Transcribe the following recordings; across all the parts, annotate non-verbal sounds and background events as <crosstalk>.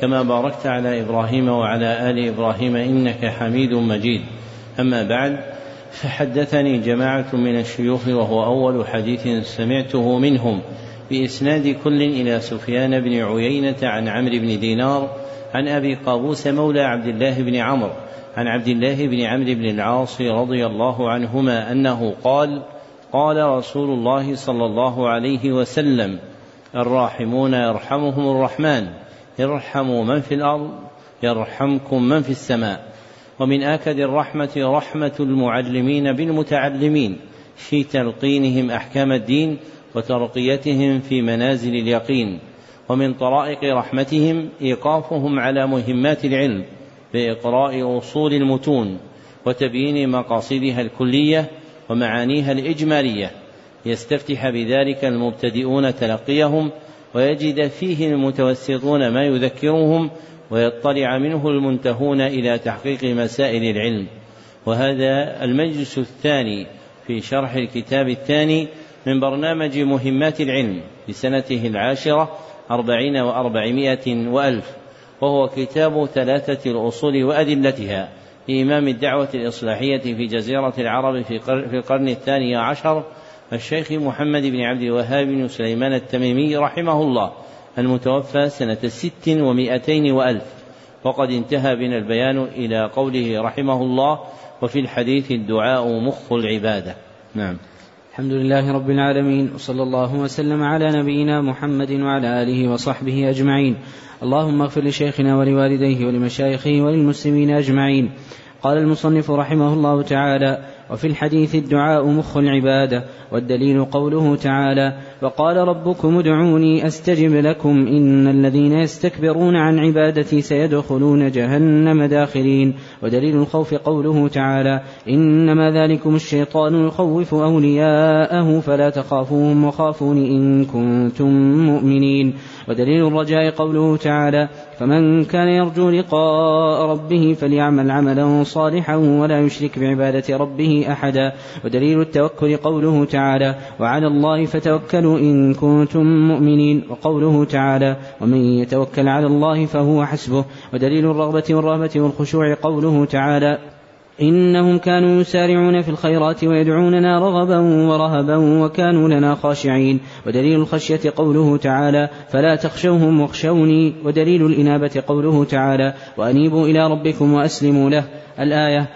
كما باركت على إبراهيم وعلى آل إبراهيم إنك حميد مجيد. أما بعد فحدثني جماعة من الشيوخ وهو أول حديث سمعته منهم بإسناد كل إلى سفيان بن عيينة عن عمرو بن دينار عن أبي قابوس مولى عبد الله بن عمرو عن عبد الله بن عمرو بن العاص رضي الله عنهما أنه قال قال رسول الله صلى الله عليه وسلم الراحمون يرحمهم الرحمن. ارحموا من في الأرض يرحمكم من في السماء. ومن آكد الرحمة رحمة المعلمين بالمتعلمين في تلقينهم أحكام الدين وترقيتهم في منازل اليقين. ومن طرائق رحمتهم إيقافهم على مهمات العلم بإقراء أصول المتون وتبيين مقاصدها الكلية ومعانيها الإجمالية. يستفتح بذلك المبتدئون تلقيهم ويجد فيه المتوسطون ما يذكرهم ويطلع منه المنتهون إلى تحقيق مسائل العلم. وهذا المجلس الثاني في شرح الكتاب الثاني من برنامج مهمات العلم لسنته العاشرة أربعين وأربعمائة وألف وهو كتاب ثلاثة الأصول وأدلتها لإمام الدعوة الإصلاحية في جزيرة العرب في القرن الثاني عشر الشيخ محمد بن عبد الوهاب بن سليمان التميمي رحمه الله المتوفى سنة ست ومائتين وألف. وقد انتهى بنا البيان إلى قوله رحمه الله وفي الحديث الدعاء مخ العبادة. نعم. الحمد لله رب العالمين وصلى الله وسلم على نبينا محمد وعلى آله وصحبه أجمعين. اللهم اغفر لشيخنا ولوالديه ولمشايخه وللمسلمين أجمعين. قال المصنف رحمه الله تعالى وفي الحديث الدعاء مخ العبادة والدليل قوله تعالى وقال ربكم ادعوني أستجب لكم إن الذين يستكبرون عن عبادتي سيدخلون جهنم داخرين ودليل الخوف قوله تعالى إنما ذلكم الشيطان يخوف أولياءه فلا تخافوهم وخافون إن كنتم مؤمنين ودليل الرجاء قوله تعالى فمن كان يرجو لقاء ربه فليعمل عملا صالحا ولا يشرك بعبادة ربه أحدا. ودليل التوكل قوله تعالى وعلى الله فتوكلوا إن كنتم مؤمنين. وقوله تعالى ومن يتوكل على الله فهو حسبه. ودليل الرغبة والرهبة والخشوع قوله تعالى إنهم كانوا يسارعون في الخيرات ويدعوننا رغبا ورهبا وكانوا لنا خاشعين. ودليل الخشية قوله تعالى فلا تخشوهم واخشوني. ودليل الإنابة قوله تعالى وأنيبوا إلى ربكم وأسلموا له. الآية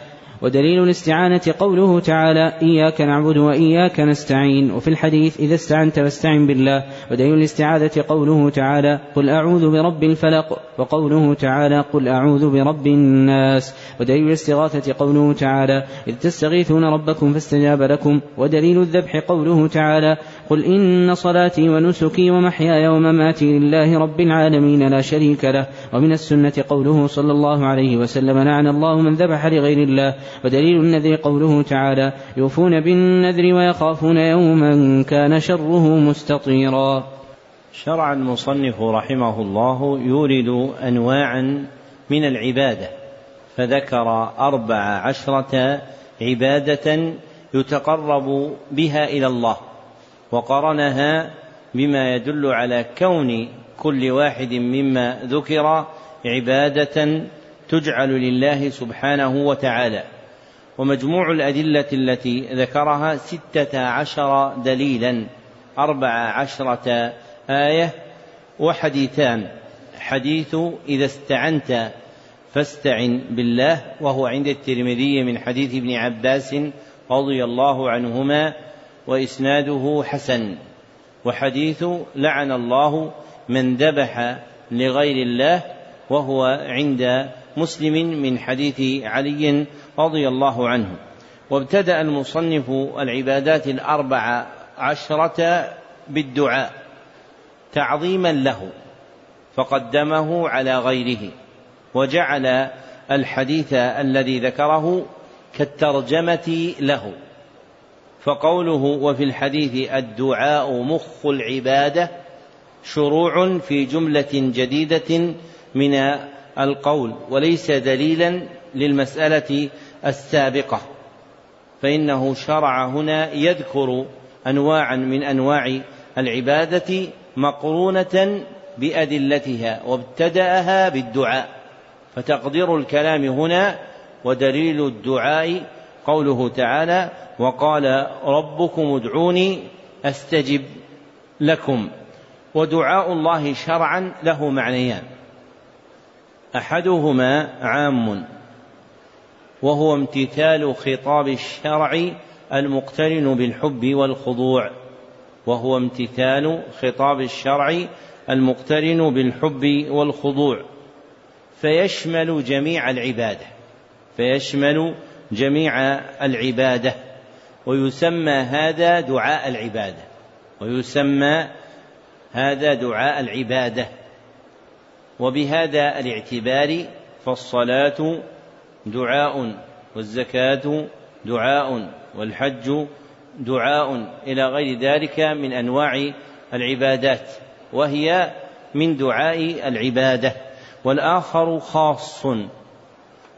ودليل الاستعانة قوله تعالى إياك نعبد وإياك نستعين. وفي الحديث إذا استعنت فاستعن بالله. ودليل الاستعاذة قوله تعالى قل أعوذ برب الفلق. وقوله تعالى قل أعوذ برب الناس. ودليل الاستغاثة قوله تعالى إذ تستغيثون ربكم فاستجاب لكم. ودليل الذبح قوله تعالى قل إن صلاتي ونسكي ومحياي ومماتي لله رب العالمين لا شريك له ومن السنة قوله صلى الله عليه وسلم لعن الله من ذبح لغير الله ودليل النذر قوله تعالى يوفون بالنذر ويخافون يوما كان شره مستطيرا. شرع المصنف رحمه الله يورد أنواعا من العبادة فذكر أربع عشرة عبادة يتقرب بها إلى الله. وقرنها بما يدل على كون كل واحد مما ذكر عبادة تجعل لله سبحانه وتعالى. ومجموع الأدلة التي ذكرها ستة عشر دليلا أربع عشرة آية وحديثان. حديث إذا استعنت فاستعن بالله وهو عند الترمذي من حديث ابن عباس رضي الله عنهما وإسناده حسن وحديث لعن الله من ذبح لغير الله وهو عند مسلم من حديث علي رضي الله عنه. وابتدأ المصنف العبادات الأربع عشرة بالدعاء تعظيما له فقدمه على غيره وجعل الحديث الذي ذكره كالترجمة له. فقوله وفي الحديث الدعاء مخ العبادة شروع في جملة جديدة من القول وليس دليلا للمسألة السابقة. فإنه شرع هنا يذكر أنواعا من أنواع العبادة مقرونة بأدلتها وابتدأها بالدعاء. فتقدير الكلام هنا ودليل الدعاء قوله تعالى وقال ربكم ادعوني أستجب لكم ودعاء الله شرعا له معنيان. أحدهما عام وهو امتثال خطاب الشرع المقترن بالحب والخضوع وهو امتثال خطاب الشرع المقترن بالحب والخضوع فيشمل جميع العبادة فيشمل جميع العبادة ويسمى هذا دعاء العبادة ويسمى هذا دعاء العبادة. وبهذا الاعتبار فالصلاة دعاء والزكاة دعاء والحج دعاء إلى غير ذلك من أنواع العبادات وهي من دعاء العبادة. والآخر خاص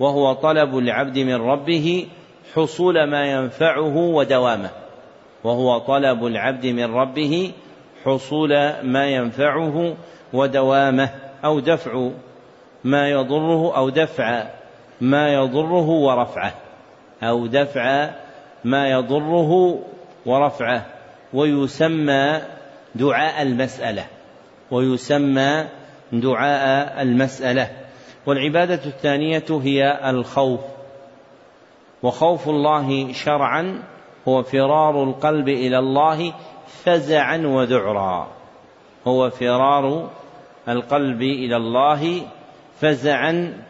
وهو طلب العبد من ربه حصول ما ينفعه ودوامه. وهو طلب العبد من ربه حصول ما ينفعه ودوامه أو دفع ما يضره أو دفع ما يضره ورفعه. أو دفع ما يضره ورفعه. ويسمى دعاء المسألة. ويسمى دعاء المسألة. والعبادة الثانية هي الخوف. وخوف الله شرعا هو فرار القلب إلى الله فزعا وذعرا. هو فرار القلب إلى الله فزعا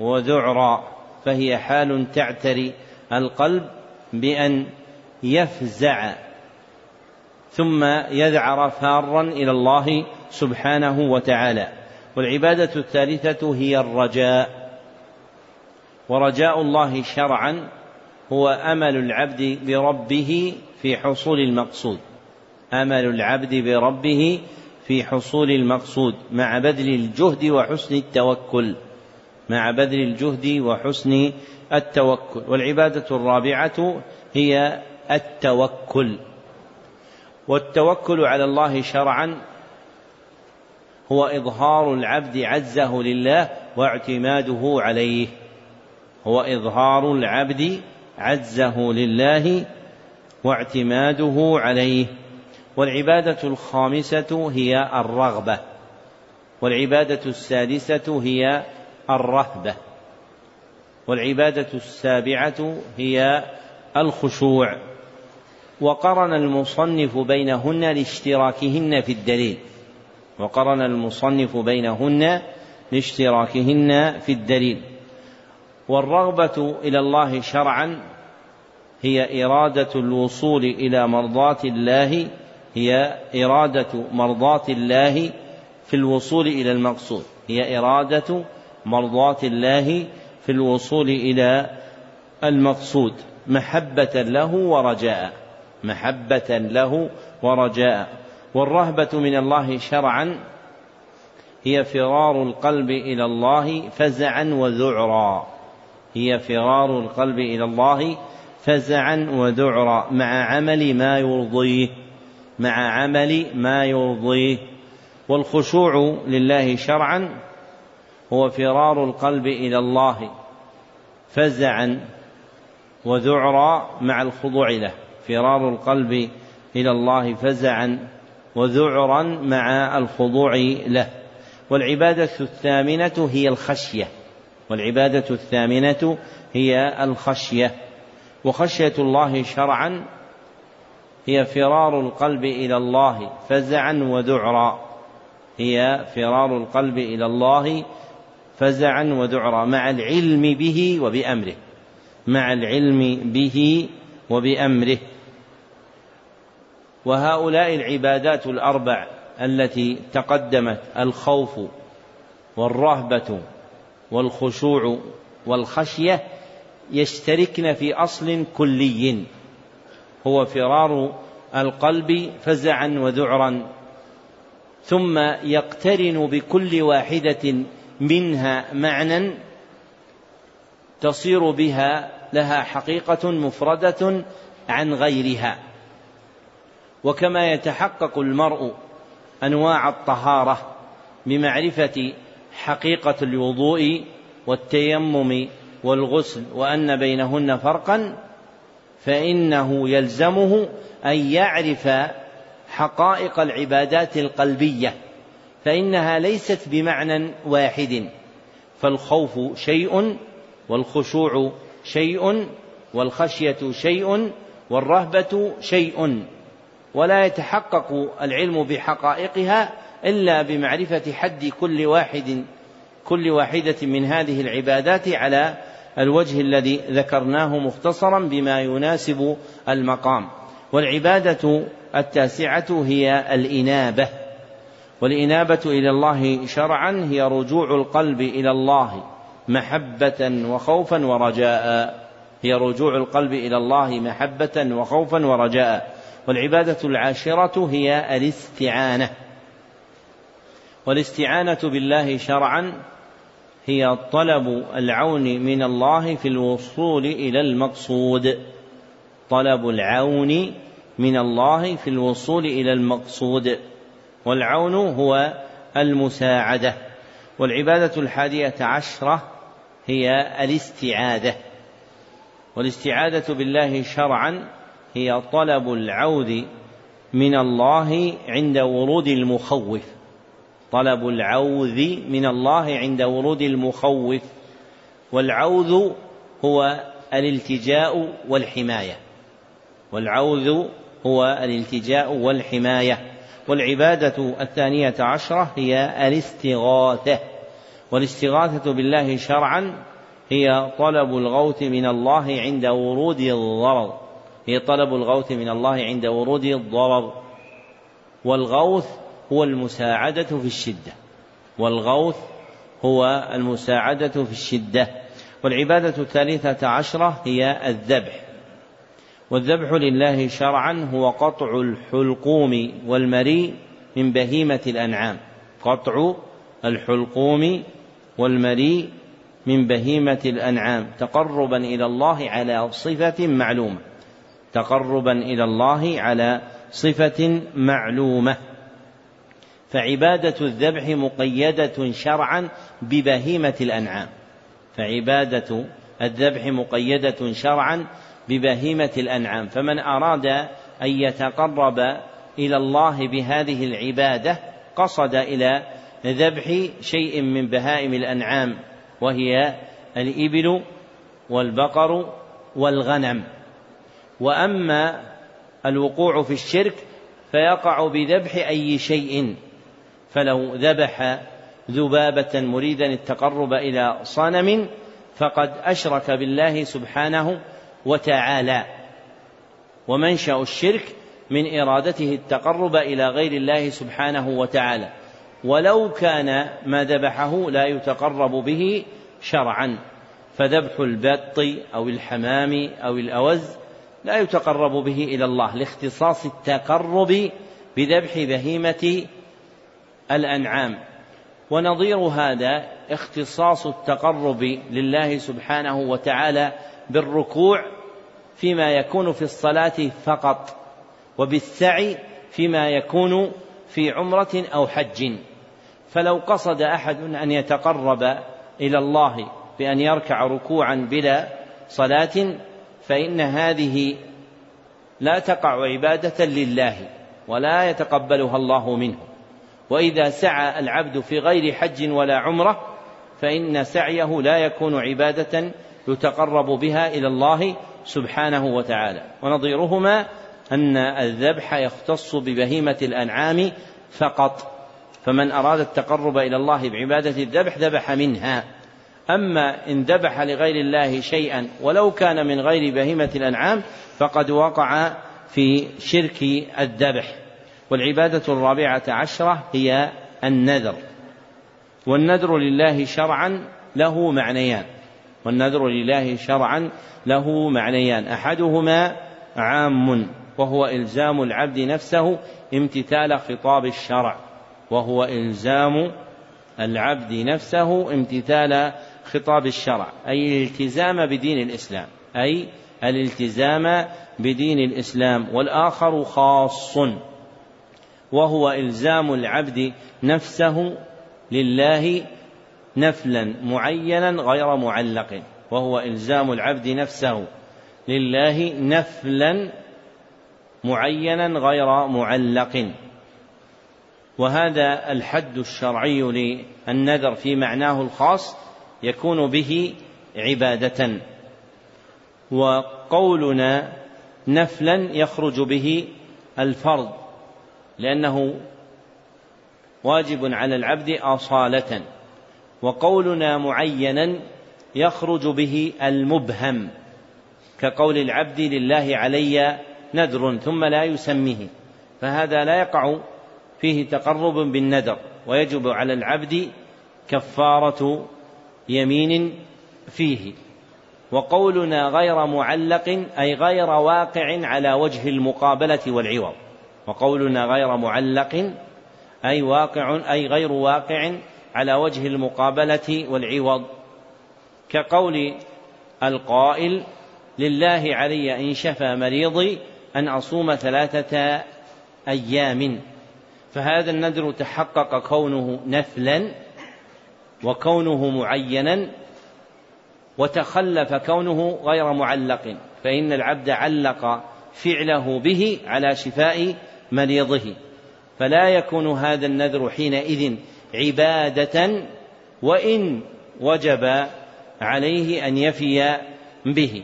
وذعرا. فهي حال تعتري القلب بأن يفزع ثم يذعر فارا إلى الله سبحانه وتعالى. والعبادة الثالثة هي الرجاء. ورجاء الله شرعا هو أمل العبد بربه في حصول المقصود. أمل العبد بربه في حصول المقصود مع بذل الجهد وحسن التوكل. مع بذل الجهد وحسن التوكل. والعبادة الرابعة هي التوكل. والتوكل على الله شرعا هو إظهار العبد عزه لله واعتماده عليه. هو إظهار العبد عزه لله واعتماده عليه. والعبادة الخامسة هي الرغبة. والعبادة السادسة هي الرهبة. والعبادة السابعة هي الخشوع. وقرن المصنف بينهن لاشتراكهن في الدليل. وقرن المصنف بينهن لاشتراكهن في الدليل. والرغبة إلى الله شرعا هي إرادة الوصول إلى مرضاة الله هي إرادة مرضاة الله في الوصول إلى المقصود. هي إرادة مرضاة الله في الوصول إلى المقصود. محبة له ورجاء. محبة له ورجاء. والرهبة من الله شرعا هي فرار القلب إلى الله فزعا وذعرا. هي فرار القلب إلى الله فزعا وذعرا مع عمل ما يرضيه مع عمل ما يرضيه. والخشوع لله شرعا هو فرار القلب إلى الله فزعا وذعرا مع الخضوع له. فرار القلب إلى الله فزعا وذعرا مع الخضوع له. والعبادة الثامنة هي الخشية. والعبادة الثامنة هي الخشية. وخشية الله شرعا هي فرار القلب إلى الله فزعا وذعرا. هي فرار القلب إلى الله فزعا وذعرا. مع العلم به وبأمره. مع العلم به وبأمره. وهؤلاء العبادات الأربع التي تقدمت الخوف والرهبة والخشوع والخشية يشتركن في أصل كلي هو فرار القلب فزعا وذعرا ثم يقترن بكل واحدة منها معنى تصير بها لها حقيقة مفردة عن غيرها. وكما يتحقق المرء أنواع الطهارة بمعرفة حقيقة الوضوء والتيمم والغسل وأن بينهن فرقا فإنه يلزمه أن يعرف حقائق العبادات القلبية فإنها ليست بمعنى واحد فالخوف شيء والخشوع شيء والخشية شيء والرهبة شيء. ولا يتحقق العلم بحقائقها إلا بمعرفة حد كل واحد كل واحدة من هذه العبادات على الوجه الذي ذكرناه مختصرا بما يناسب المقام. والعبادة التاسعة هي الإنابة. والإنابة إلى الله شرعا هي رجوع القلب إلى الله محبة وخوفا ورجاء. هي رجوع القلب إلى الله محبة وخوفا ورجاء. والعبادة العاشرة هي الاستعانة. والاستعانة بالله شرعا هي طلب العون من الله في الوصول إلى المقصود. طلب العون من الله في الوصول إلى المقصود. والعون هو المساعدة. والعبادة الحادية عشرة هي الاستعاذة والاستعاذة بالله شرعا هي طلب العوذ من الله عند ورود المخوف. طلب العوذ من الله عند ورود المخوف. والعوذ هو الالتجاء والحماية. والعوذ هو الالتجاء والحماية. والعبادة الثانية عشرة هي الاستغاثة. والاستغاثة بالله شرعا هي طلب الغوث من الله عند ورود الضرر. هي طلب الغوث من الله عند ورود الضرر والغوث هو المساعدة في الشدة. والغوث هو المساعدة في الشدة. والعبادة الثالثة عشرة هي الذبح. والذبح لله شرعا هو قطع الحلقوم والمريء من بهيمة الأنعام. قطع الحلقوم والمريء من بهيمة الأنعام. تقربا إلى الله على صفة معلومة. تقربا إلى الله على صفة معلومة. فعبادة الذبح مقيدة شرعا ببهيمة الأنعام. فعبادة الذبح مقيدة شرعا ببهيمة الأنعام. فمن أراد أن يتقرب إلى الله بهذه العبادة قصد إلى ذبح شيء من بهائم الأنعام وهي الإبل والبقر والغنم. وأما الوقوع في الشرك فيقع بذبح أي شيء فلو ذبح ذبابة مريدا التقرب إلى صنم فقد أشرك بالله سبحانه وتعالى. ومنشأ الشرك من إرادته التقرب إلى غير الله سبحانه وتعالى. ولو كان ما ذبحه لا يتقرب به شرعا. فذبح البط أو الحمام أو الأوز لا يتقرب به إلى الله لاختصاص التقرب بذبح بهيمة الأنعام. ونظير هذا اختصاص التقرب لله سبحانه وتعالى بالركوع فيما يكون في الصلاة فقط وبالسعي فيما يكون في عمرة أو حج. فلو قصد أحد أن يتقرب إلى الله بأن يركع ركوعا بلا صلاة فإن هذه لا تقع عبادة لله ولا يتقبلها الله منه. وإذا سعى العبد في غير حج ولا عمرة فإن سعيه لا يكون عبادة يتقرب بها إلى الله سبحانه وتعالى. ونظيرهما أن الذبح يختص ببهيمة الأنعام فقط. فمن أراد التقرب إلى الله بعبادة الذبح ذبح منها. أما إن ذبح لغير الله شيئا ولو كان من غير بهيمة الأنعام فقد وقع في شرك الذبح. والعبادة الرابعة عشرة هي النذر. والنذر لله شرعا له معنيان. والنذر لله شرعا له معنيان. أحدهما عام وهو إلزام العبد نفسه امتثال خطاب الشرع. وهو إلزام العبد نفسه امتثال خطاب الشرع أي الالتزام بدين الإسلام أي الالتزام بدين الإسلام والآخر خاص وهو إلزام العبد نفسه لله نفلا معينا غير معلق وهو إلزام العبد نفسه لله نفلا معينا غير معلق. وهذا الحد الشرعي للنذر في معناه الخاص يكون به عبادة. وقولنا نفلا يخرج به الفرض لأنه واجب على العبد أصالة. وقولنا معينا يخرج به المبهم كقول العبد لله علي نذر ثم لا يسميه. فهذا لا يقع فيه تقرب بالنذر ويجب على العبد كفارة يمين فيه وقولنا غير معلق أي غير واقع على وجه المقابلة والعوض. وقولنا غير معلق أي واقع أي غير واقع على وجه المقابلة والعوض. كقول القائل لله علي إن شفى مريضي أن أصوم ثلاثة أيام. فهذا النذر تحقق كونه نفلا وكونه معينا وتخلف كونه غير معلق فإن العبد علق فعله به على شفاء مريضه. فلا يكون هذا النذر حينئذ عبادة وإن وجب عليه أن يفي به.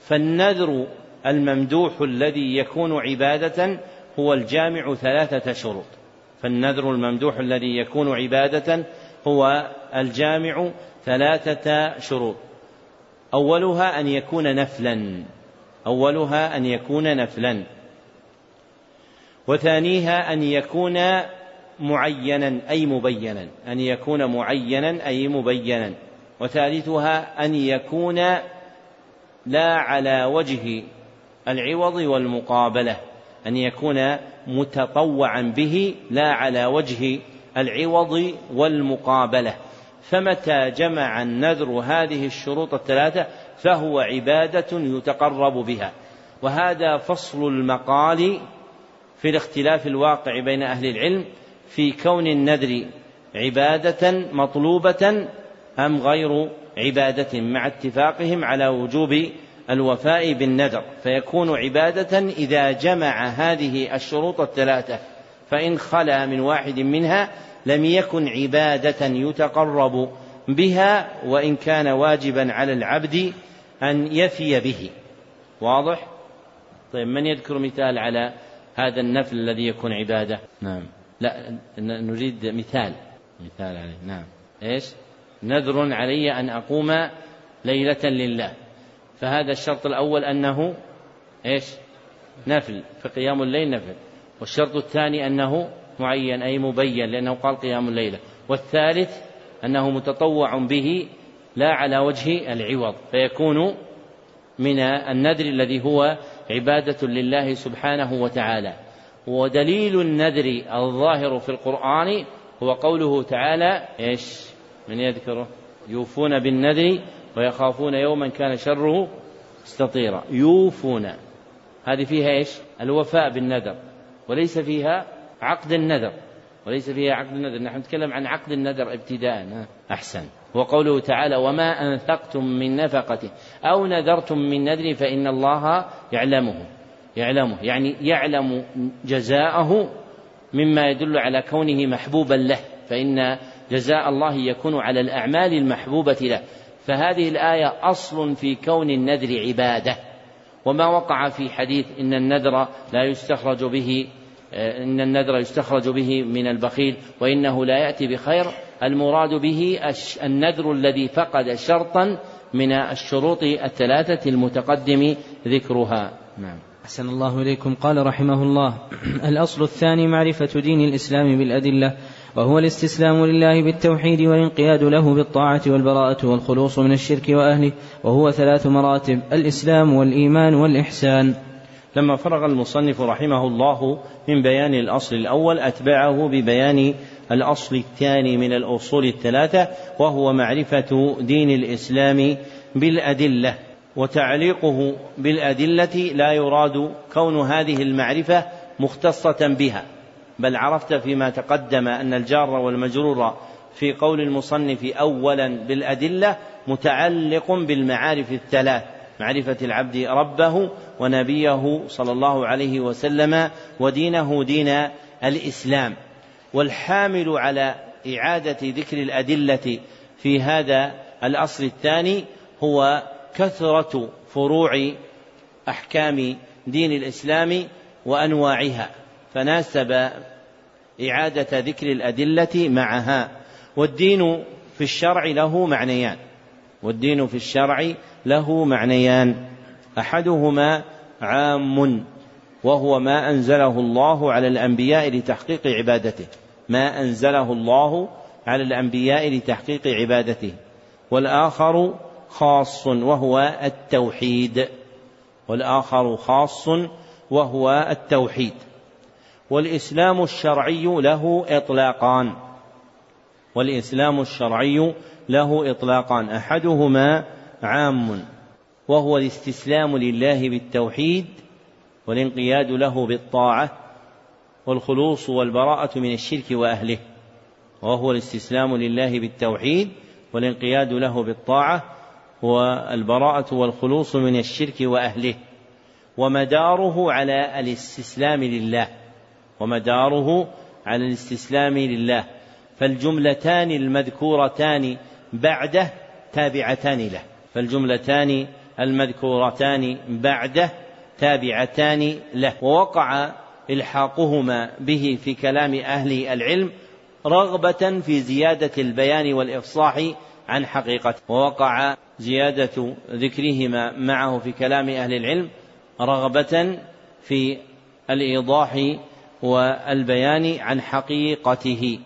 فالنذر الممدوح الذي يكون عبادة هو الجامع ثلاثة شروط. فالنذر الممدوح الذي يكون عبادة هو الجامع ثلاثة شروط. أولها أن يكون نفلا. أولها أن يكون نفلا. وثانيها أن يكون معينا أي مبينا. أن يكون معينا أي مبينا. وثالثها أن يكون لا على وجه العوض والمقابلة. أن يكون متطوعا به لا على وجه العوض والمقابلة. فمتى جمع النذر هذه الشروط الثلاثة؟ فهو عبادة يتقرب بها. وهذا فصل المقال في الاختلاف الواقع بين أهل العلم في كون النذر عبادة مطلوبة أم غير عبادة مع اتفاقهم على وجوب الوفاء بالنذر. فيكون عبادة إذا جمع هذه الشروط الثلاثة. فإن خلا من واحد منها لم يكن عبادة يتقرب بها وإن كان واجبا على العبد أن يفي به. واضح؟ طيب من يذكر مثال على هذا النفل الذي يكون عبادة؟ نعم. لا نريد مثال. مثال عليه نعم. إيش؟ نذر علي أن أقوم ليلة لله. فهذا الشرط الأول أنه إيش؟ نفل فقيام الليل نفل. والشرط الثاني أنه معين أي مبين لأنه قال قيام الليلة. والثالث أنه متطوع به لا على وجه العوض فيكون من النذر الذي هو عبادة لله سبحانه وتعالى. ودليل النذر الظاهر في القرآن هو قوله تعالى إيش؟ من يذكره؟ يوفون بالنذر ويخافون يوما كان شره مستطيرا. يوفون. هذه فيها إيش؟ الوفاء بالنذر وليس فيها عقد النذر وليس فيها عقد النذر نحن نتكلم عن عقد النذر ابتداء أحسن. وقوله تعالى وما أنفقتم من نفقة أو نذرتم من نذر فإن الله يعلمه. يعلمه يعني يعلم جزاءه مما يدل على كونه محبوبا له فإن جزاء الله يكون على الأعمال المحبوبة له. فهذه الآية أصل في كون النذر عبادة. وما وقع في حديث إن النذر لا يستخرج به إن النذر يستخرج به من البخيل وإنه لا يأتي بخير. المراد به النذر الذي فقد شرطا من الشروط الثلاثة المتقدم ذكرها. نعم. أحسن الله إليكم. قال رحمه الله <clears throat> الأصل الثاني معرفة دين الإسلام بالأدلة وهو الاستسلام لله بالتوحيد والانقياد له بالطاعة والبراءة والخلوص من الشرك وأهله وهو ثلاث مراتب الإسلام والإيمان والإحسان. لما فرغ المصنف رحمه الله من بيان الأصل الأول أتبعه ببيان الأصل الثاني من الأصول الثلاثة وهو معرفة دين الإسلام بالأدلة وتعليقه بالأدلة لا يراد كون هذه المعرفة مختصة بها. بل عرفت فيما تقدم أن الجار والمجرور في قول المصنف أولا بالأدلة متعلق بالمعارف الثلاث. معرفة العبد ربه ونبيه صلى الله عليه وسلم ودينه دين الإسلام. والحامل على إعادة ذكر الأدلة في هذا الأصل الثاني هو كثرة فروع أحكام دين الإسلام وأنواعها فناسب إعادة ذكر الأدلة معها والدين في الشرع له معنيان. والدين في الشرع له معنيان. أحدهما عام وهو ما أنزله الله على الأنبياء لتحقيق عبادته. ما أنزله الله على الأنبياء لتحقيق عبادته. والآخر خاص وهو التوحيد. والآخر خاص وهو التوحيد. والإسلام الشرعي له إطلاقان. والإسلام الشرعي له إطلاقان أحدهما عام وهو الاستسلام لله بالتوحيد والانقياد له بالطاعة والخلوص والبراءة من الشرك وأهله وهو الاستسلام لله بالتوحيد والانقياد له بالطاعة والبراءة والخلوص من الشرك وأهله. ومداره على الاستسلام لله ومداره على الاستسلام لله. فالجملتان المذكورتان بعده تابعتان له فالجملتان المذكورتان بعده تابعتان له. ووقع إلحاقهما به في كلام أهل العلم رغبة في زيادة البيان والإفصاح عن حقيقته ووقع زيادة ذكرهما معه في كلام أهل العلم رغبة في الإيضاح والبيان عن حقيقته.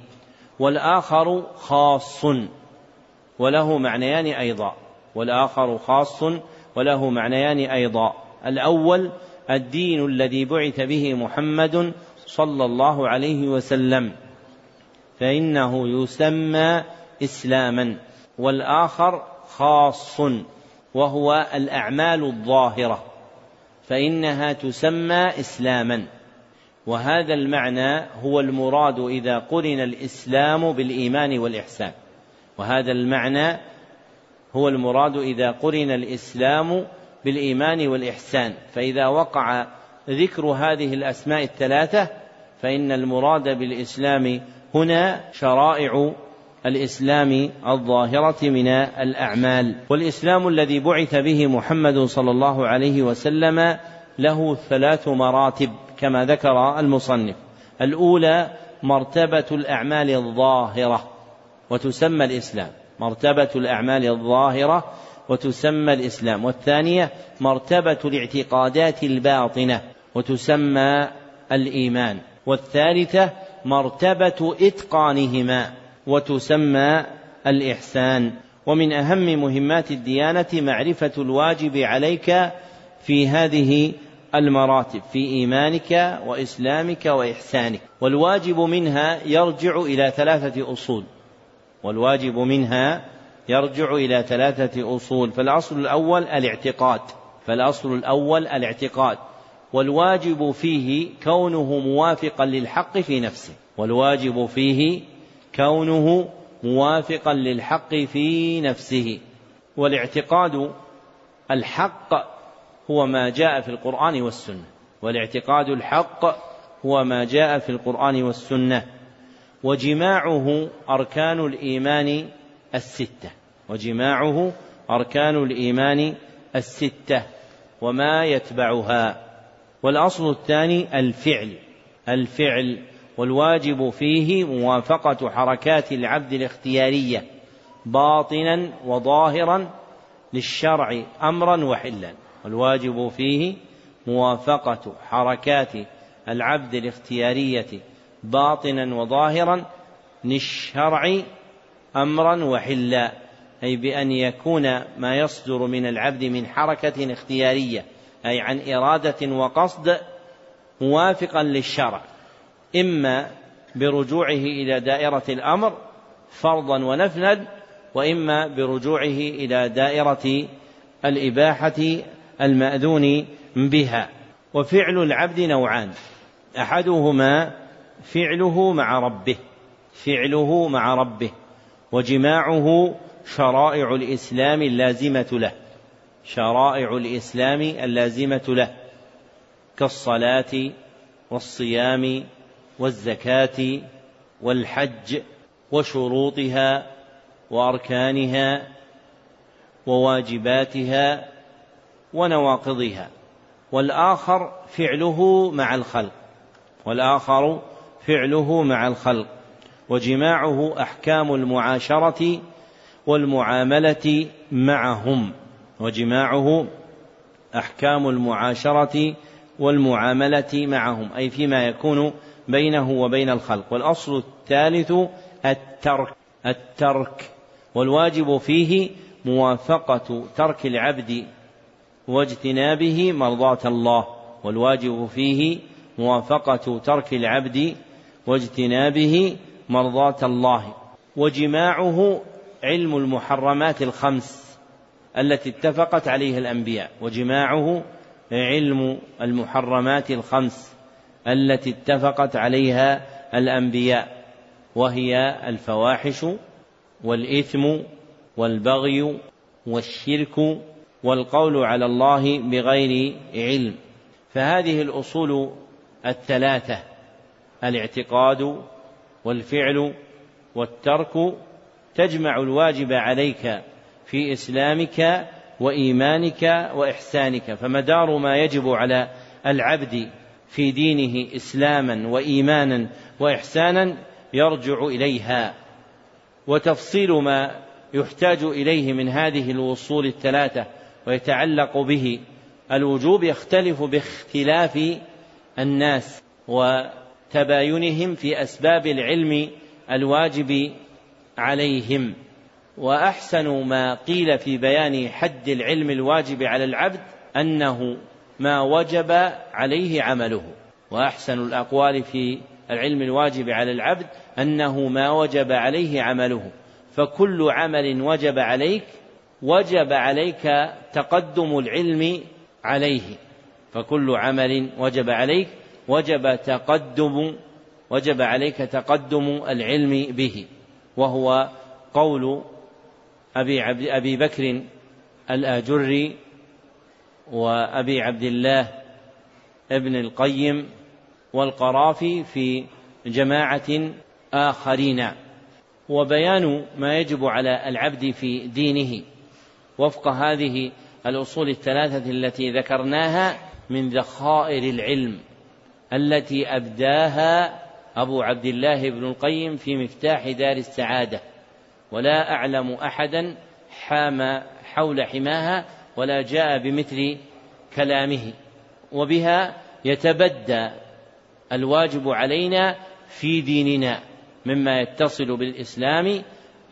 والآخر خاص. وله معنيان أيضا والآخر خاص وله معنيان أيضا. الأول الدين الذي بعث به محمد صلى الله عليه وسلم فإنه يسمى إسلاما. والآخر خاص وهو الأعمال الظاهرة فإنها تسمى إسلاما. وهذا المعنى هو المراد إذا قرن الإسلام بالإيمان والإحسان. وهذا المعنى هو المراد إذا قرن الإسلام بالإيمان والإحسان. فإذا وقع ذكر هذه الأسماء الثلاثة فإن المراد بالإسلام هنا شرائع الإسلام الظاهرة من الأعمال. والإسلام الذي بعث به محمد صلى الله عليه وسلم له ثلاث مراتب كما ذكر المصنف. الأولى مرتبة الأعمال الظاهرة. وتسمى الإسلام. مرتبة الأعمال الظاهرة وتسمى الإسلام. والثانية مرتبة الاعتقادات الباطنة وتسمى الإيمان. والثالثة مرتبة إتقانهما وتسمى الإحسان. ومن أهم مهمات الديانة معرفة الواجب عليك في هذه المراتب في إيمانك وإسلامك وإحسانك. والواجب منها يرجع إلى ثلاثة أصول. والواجب منها يرجع إلى ثلاثة أصول فالأصل الأول الاعتقاد فالأصل الأول الاعتقاد والواجب فيه كونه موافقا للحق في نفسه والواجب فيه كونه موافقا للحق في نفسه والاعتقاد الحق هو ما جاء في القرآن والسنة والاعتقاد الحق هو ما جاء في القرآن والسنة. وجماعه أركان الإيمان الستة. وجماعه أركان الإيمان الستة. وما يتبعها. والأصل الثاني الفعل. الفعل والواجب فيه موافقة حركات العبد الاختيارية باطنا وظاهرا للشرع أمرا وحلا. والواجب فيه موافقة حركات العبد الاختيارية باطنا وظاهرا الشرع أمرا وحلا. أي بأن يكون ما يصدر من العبد من حركة اختيارية أي عن إرادة وقصد موافقا للشرع. إما برجوعه إلى دائرة الأمر فرضا ونفلا وإما برجوعه إلى دائرة الإباحة المأذون بها. وفعل العبد نوعان أحدهما فعله مع ربه فعله مع ربه وجماعه شرائع الإسلام اللازمة له شرائع الإسلام اللازمة له كالصلاة والصيام والزكاة والحج وشروطها وأركانها وواجباتها ونواقضها والآخر فعله مع الخلق والآخر فعله مع الخلق وجماعه أحكام المعاشرة والمعاملة معهم وجماعه أحكام المعاشرة والمعاملة معهم أي فيما يكون بينه وبين الخلق. والأصل الثالث الترك الترك والواجب فيه موافقة ترك العبد واجتنابه مرضاة الله والواجب فيه موافقة ترك العبد واجتنابه مرضاة الله. وجماعه علم المحرمات الخمس التي اتفقت عليها الأنبياء. وجماعه علم المحرمات الخمس التي اتفقت عليها الأنبياء. وهي الفواحش والإثم والبغي والشرك والقول على الله بغير علم. فهذه الأصول الثلاثة الاعتقاد والفعل والترك تجمع الواجب عليك في إسلامك وإيمانك وإحسانك فمدار ما يجب على العبد في دينه إسلاما وإيمانا وإحسانا يرجع إليها. وتفصيل ما يحتاج إليه من هذه الوصول الثلاثة ويتعلق به الوجوب يختلف باختلاف الناس وتباينهم في أسباب العلم الواجب عليهم. وأحسن ما قيل في بيان حد العلم الواجب على العبد أنه ما وجب عليه عمله. وأحسن الأقوال في العلم الواجب على العبد أنه ما وجب عليه عمله. فكل عمل وجب عليك وجب عليك تقدم العلم عليه. فكل عمل وجب عليك وجب تقدم وجب عليك تقدم العلم به وهو قول أبي, عبد أبي بكر الآجري وأبي عبد الله ابن القيم والقرافي في جماعة آخرين. وبيان ما يجب على العبد في دينه. وفق هذه الأصول الثلاثة التي ذكرناها من ذخائر العلم. التي أبداها أبو عبد الله بن القيم في مفتاح دار السعادة. ولا أعلم أحدا حام حول حماها ولا جاء بمثل كلامه. وبها يتبدى الواجب علينا في ديننا مما يتصل بالإسلام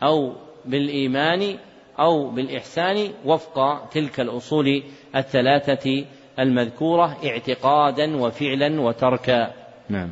أو بالإيمان أو بالإحسان وفق تلك الأصول الثلاثة المذكورة اعتقادا وفعلا وتركا. نعم.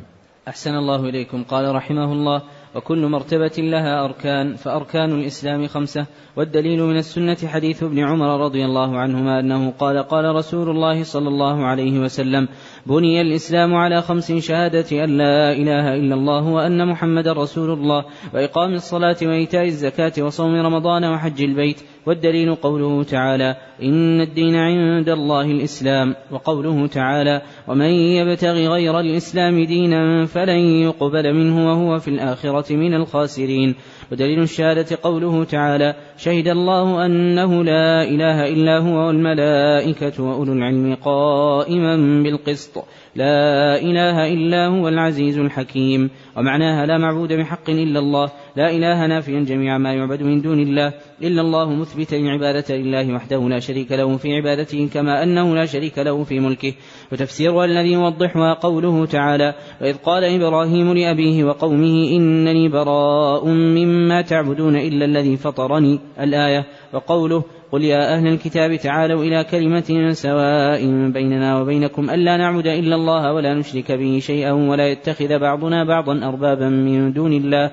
أحسن الله إليكم. قال رحمه الله وكل مرتبة لها أركان فأركان الإسلام خمسة والدليل من السنة حديث ابن عمر رضي الله عنهما أنه قال قال رسول الله صلى الله عليه وسلم بني الإسلام على خمس شهادة أن لا إله إلا الله وأن محمد رسول الله وإقام الصلاة وإيتاء الزكاة وصوم رمضان وحج البيت والدليل قوله تعالى إن الدين عند الله الإسلام وقوله تعالى ومن يبتغ غير الإسلام دينا فلن يقبل منه وهو في الآخرة من الخاسرين ودليل الشهادة قوله تعالى شهد الله أنه لا إله إلا هو والملائكة وأولو العلم قائما بالقسط لا إله إلا هو العزيز الحكيم ومعناها لا معبود بحق إلا الله لا إله نافيا جميع ما يعبد من دون الله إلا الله مثبتا العبادة لله وحده لا شريك له في عبادته كما أنه لا شريك له في ملكه. وتفسيرها الذي يوضحها قوله تعالى وإذ قال إبراهيم لأبيه وقومه إنني براء مما تعبدون إلا الذي فطرني الآية. وقوله قل يا أهل الكتاب تعالوا إلى كلمة سواء بيننا وبينكم ألا نعبد إلا الله ولا نشرك به شيئا ولا يتخذ بعضنا بعضا أربابا من دون الله.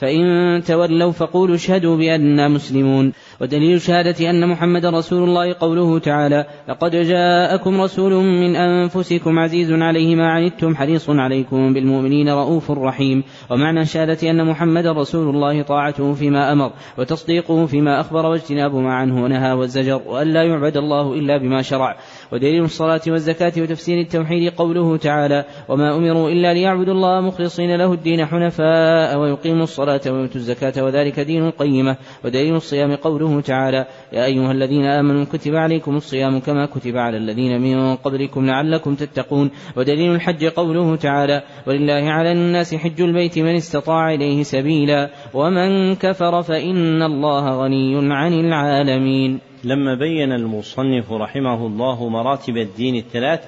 فإن تولوا فقولوا اشهدوا بأننا مسلمون. ودليل شهادة أن محمد رسول الله قوله تعالى لقد جاءكم رسول من أنفسكم عزيز عليه ما عنتم حريص عليكم بالمؤمنين رؤوف رحيم ومعنى شهادة أن محمد رسول الله طاعته فيما أمر وتصديقه فيما أخبر واجتناب ما عنه ونهى والزجر وأن لا يعبد الله إلا بما شرع. ودليل الصلاة والزكاة وتفسير التوحيد قوله تعالى وما أمروا إلا ليعبدوا الله مخلصين له الدين حنفاء ويقيموا الصلاة ويؤتوا الزكاة وذلك دين القيمة ودليل الصيام قوله تعالى يا أيها الذين آمنوا كتب عليكم الصيام كما كتب على الذين من قبلكم لعلكم تتقون ودليل الحج قوله تعالى ولله على الناس حج البيت من استطاع إليه سبيلا ومن كفر فإن الله غني عن العالمين لما بين المصنف رحمه الله مراتب الدين الثلاث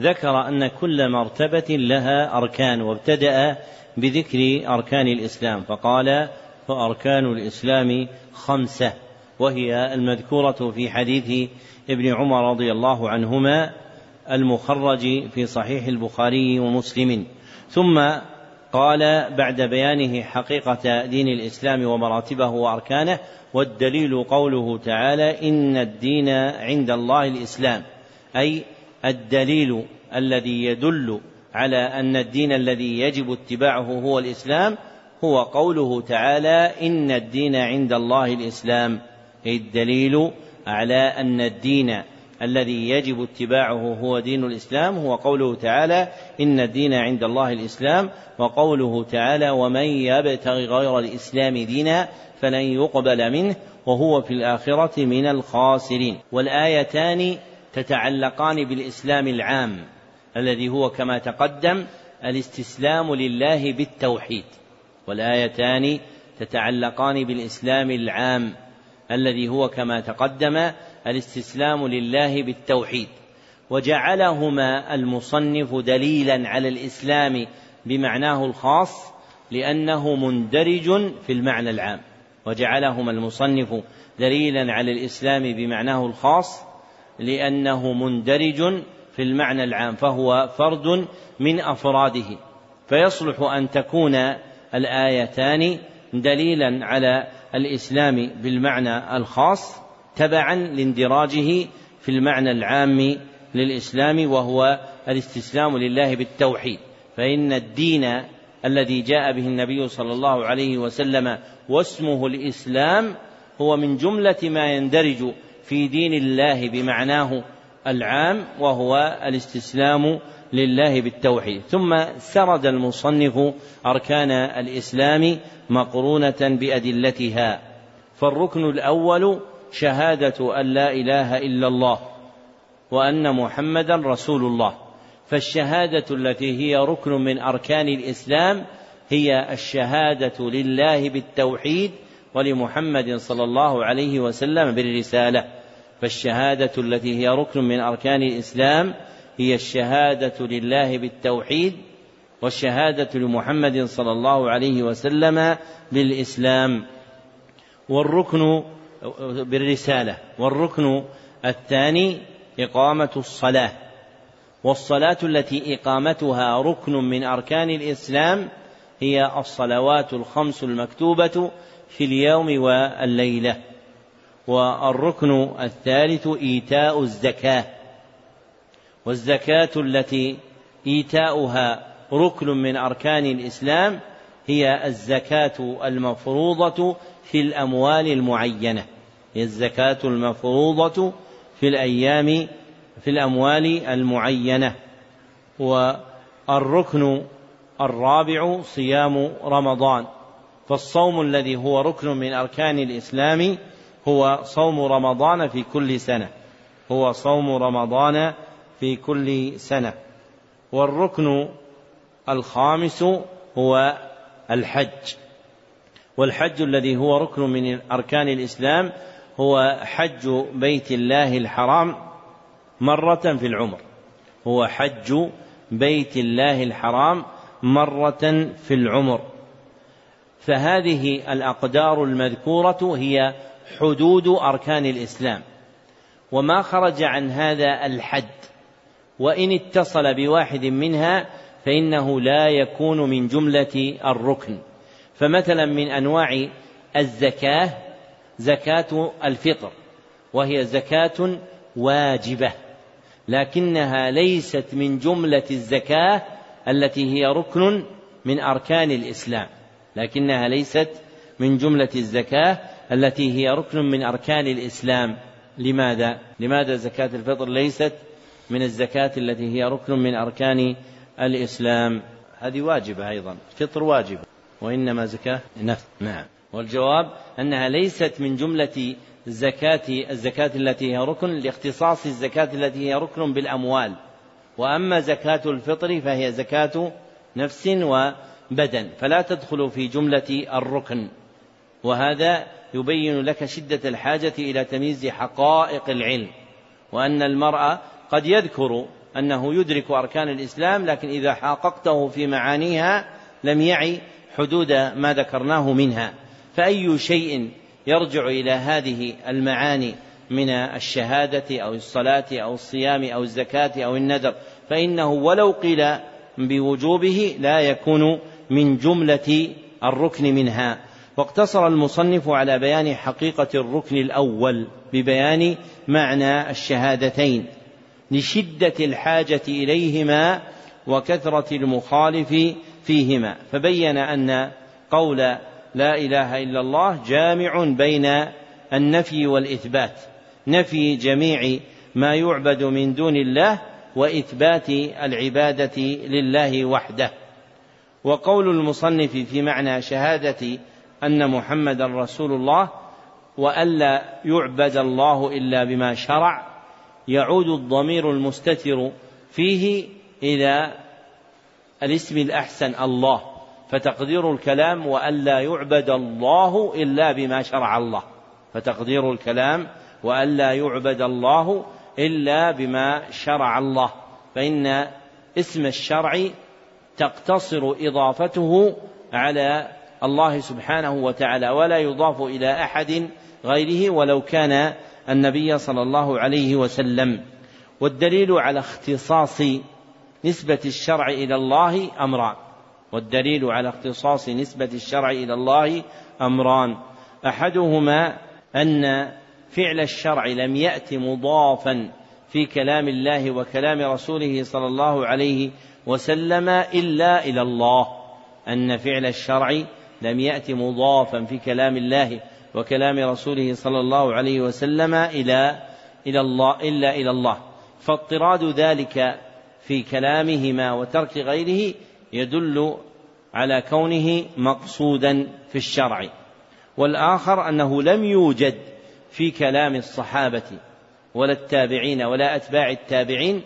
ذكر أن كل مرتبة لها أركان وابتدأ بذكر أركان الإسلام فقال فأركان الإسلام خمسة وهي المذكورة في حديث ابن عمر رضي الله عنهما المخرج في صحيح البخاري ومسلم. ثم قال بعد بيانه حقيقة دين الإسلام ومراتبه وأركانه والدليل قوله تعالى إن الدين عند الله الإسلام. أي الدليل الذي يدل على أن الدين الذي يجب اتباعه هو الإسلام هو قوله تعالى إن الدين عند الله الإسلام. أي الدليل على أن الدين الذي يجب اتباعه هو دين الإسلام هو قوله تعالى إن الدين عند الله الإسلام وقوله تعالى ومن يبتغ غير الإسلام دينا فلن يقبل منه وهو في الآخرة من الخاسرين. والآيتان تتعلقان بالإسلام العام الذي هو كما تقدم الاستسلام لله بالتوحيد. والآيتان تتعلقان بالإسلام العام الذي هو كما تقدم الاستسلام لله بالتوحيد وجعلهما المصنف دليلا على الإسلام بمعناه الخاص لأنه مندرج في المعنى العام وجعلهما المصنف دليلا على الإسلام بمعناه الخاص لأنه مندرج في المعنى العام فهو فرد من أفراده فيصلح أن تكون الآيتان دليلا على الإسلام بالمعنى الخاص تبعا لاندراجه في المعنى العام للإسلام وهو الاستسلام لله بالتوحيد. فإن الدين الذي جاء به النبي صلى الله عليه وسلم واسمه الإسلام هو من جملة ما يندرج في دين الله بمعناه العام وهو الاستسلام لله بالتوحيد. ثم سرد المصنف أركان الإسلام مقرونة بأدلتها. فالركن الأول شهادة أن لا إله إلا الله وأن محمدا رسول الله. فالشهادة التي هي ركن من أركان الإسلام هي الشهادة لله بالتوحيد ولمحمد صلى الله عليه وسلم بالرسالة. فالشهادة التي هي ركن من أركان الإسلام هي الشهادة لله بالتوحيد والشهادة لمحمد صلى الله عليه وسلم بالإسلام. والركن بالرسالة. والركن الثاني إقامة الصلاة. والصلاة التي إقامتها ركن من أركان الإسلام هي الصلوات الخمس المكتوبة في اليوم والليلة. والركن الثالث إيتاء الزكاة. والزكاة التي إيتاؤها ركن من أركان الإسلام هي الزكاة المفروضة في الأموال المعينة. هي الزكاة المفروضة في الأيام في الأموال المعينة. والركن الرابع صيام رمضان. فالصوم الذي هو ركن من أركان الإسلام هو صوم رمضان في كل سنة. هو صوم رمضان في كل سنة. والركن الخامس هو الحج. والحج الذي هو ركن من أركان الإسلام هو حج بيت الله الحرام مرة في العمر. هو حج بيت الله الحرام مرة في العمر. فهذه الأقدار المذكورة هي حدود أركان الإسلام. وما خرج عن هذا الحد. وإن اتصل بواحد منها فإنه لا يكون من جملة الركن. فمثلا من أنواع الزكاة زكاة الفطر وهي زكاة واجبة لكنها ليست من جملة الزكاة التي هي ركن من أركان الإسلام لكنها ليست من جملة الزكاة التي هي ركن من أركان الإسلام. لماذا؟ لماذا زكاة الفطر ليست من الزكاة التي هي ركن من أركان الإسلام؟ هذه واجبة أيضا فطر واجبة وإنما زكاة نفس. نعم. والجواب أنها ليست من جملة زكاة الزكاة التي هي ركن لاختصاص الزكاة التي هي ركن بالأموال. وأما زكاة الفطر فهي زكاة نفس وبدن. فلا تدخل في جملة الركن. وهذا يبين لك شدة الحاجة إلى تمييز حقائق العلم. وأن المرء قد يذكر أنه يدرك أركان الإسلام لكن إذا حققته في معانيها لم يعي حدود ما ذكرناه منها. فأي شيء يرجع إلى هذه المعاني من الشهادة أو الصلاة أو الصيام أو الزكاة أو النذر فإنه ولو قيل بوجوبه لا يكون من جملة الركن منها. واقتصر المصنف على بيان حقيقة الركن الأول ببيان معنى الشهادتين لشدة الحاجة إليهما وكثرة المخالف فيهما فبين أن قول لا إله إلا الله جامع بين النفي والإثبات. نفي جميع ما يعبد من دون الله وإثبات العبادة لله وحده. وقول المصنف في معنى شهادة أن محمدا رسول الله وألا يعبد الله إلا بما شرع يعود الضمير المستتر فيه إلى الاسم الأحسن الله فتقدير الكلام وألا يعبد الله إلا بما شرع الله فتقدير الكلام وألا يعبد الله إلا بما شرع الله فإن اسم الشرع تقتصر إضافته على الله سبحانه وتعالى ولا يضاف إلى أحد غيره ولو كان النبي صلى الله عليه وسلم والدليل على اختصاص نسبة الشرع إلى الله أمران والدليل على اختصاص نسبة الشرع إلى الله أمران. أحدهما أن فعل الشرع لم يأت مضافا في كلام الله وكلام رسوله صلى الله عليه وسلم إلا إلى الله أن فعل الشرع لم يأت مضافا في كلام الله وكلام رسوله صلى الله عليه وسلم إلى إلى الله إلا إلى الله. فاضطراد ذلك في كلامهما وترك غيره يدل على كونه مقصودا في الشرع. والآخر أنه لم يوجد في كلام الصحابة ولا التابعين ولا أتباع التابعين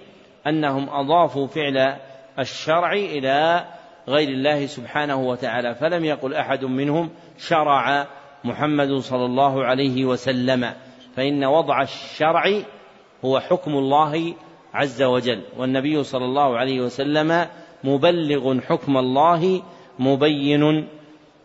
أنهم أضافوا فعل الشرع إلى غير الله سبحانه وتعالى فلم يقل أحد منهم شرع محمد صلى الله عليه وسلم فإن وضع الشرع هو حكم الله عز وجل. والنبي صلى الله عليه وسلم مبلغ حكم الله مبين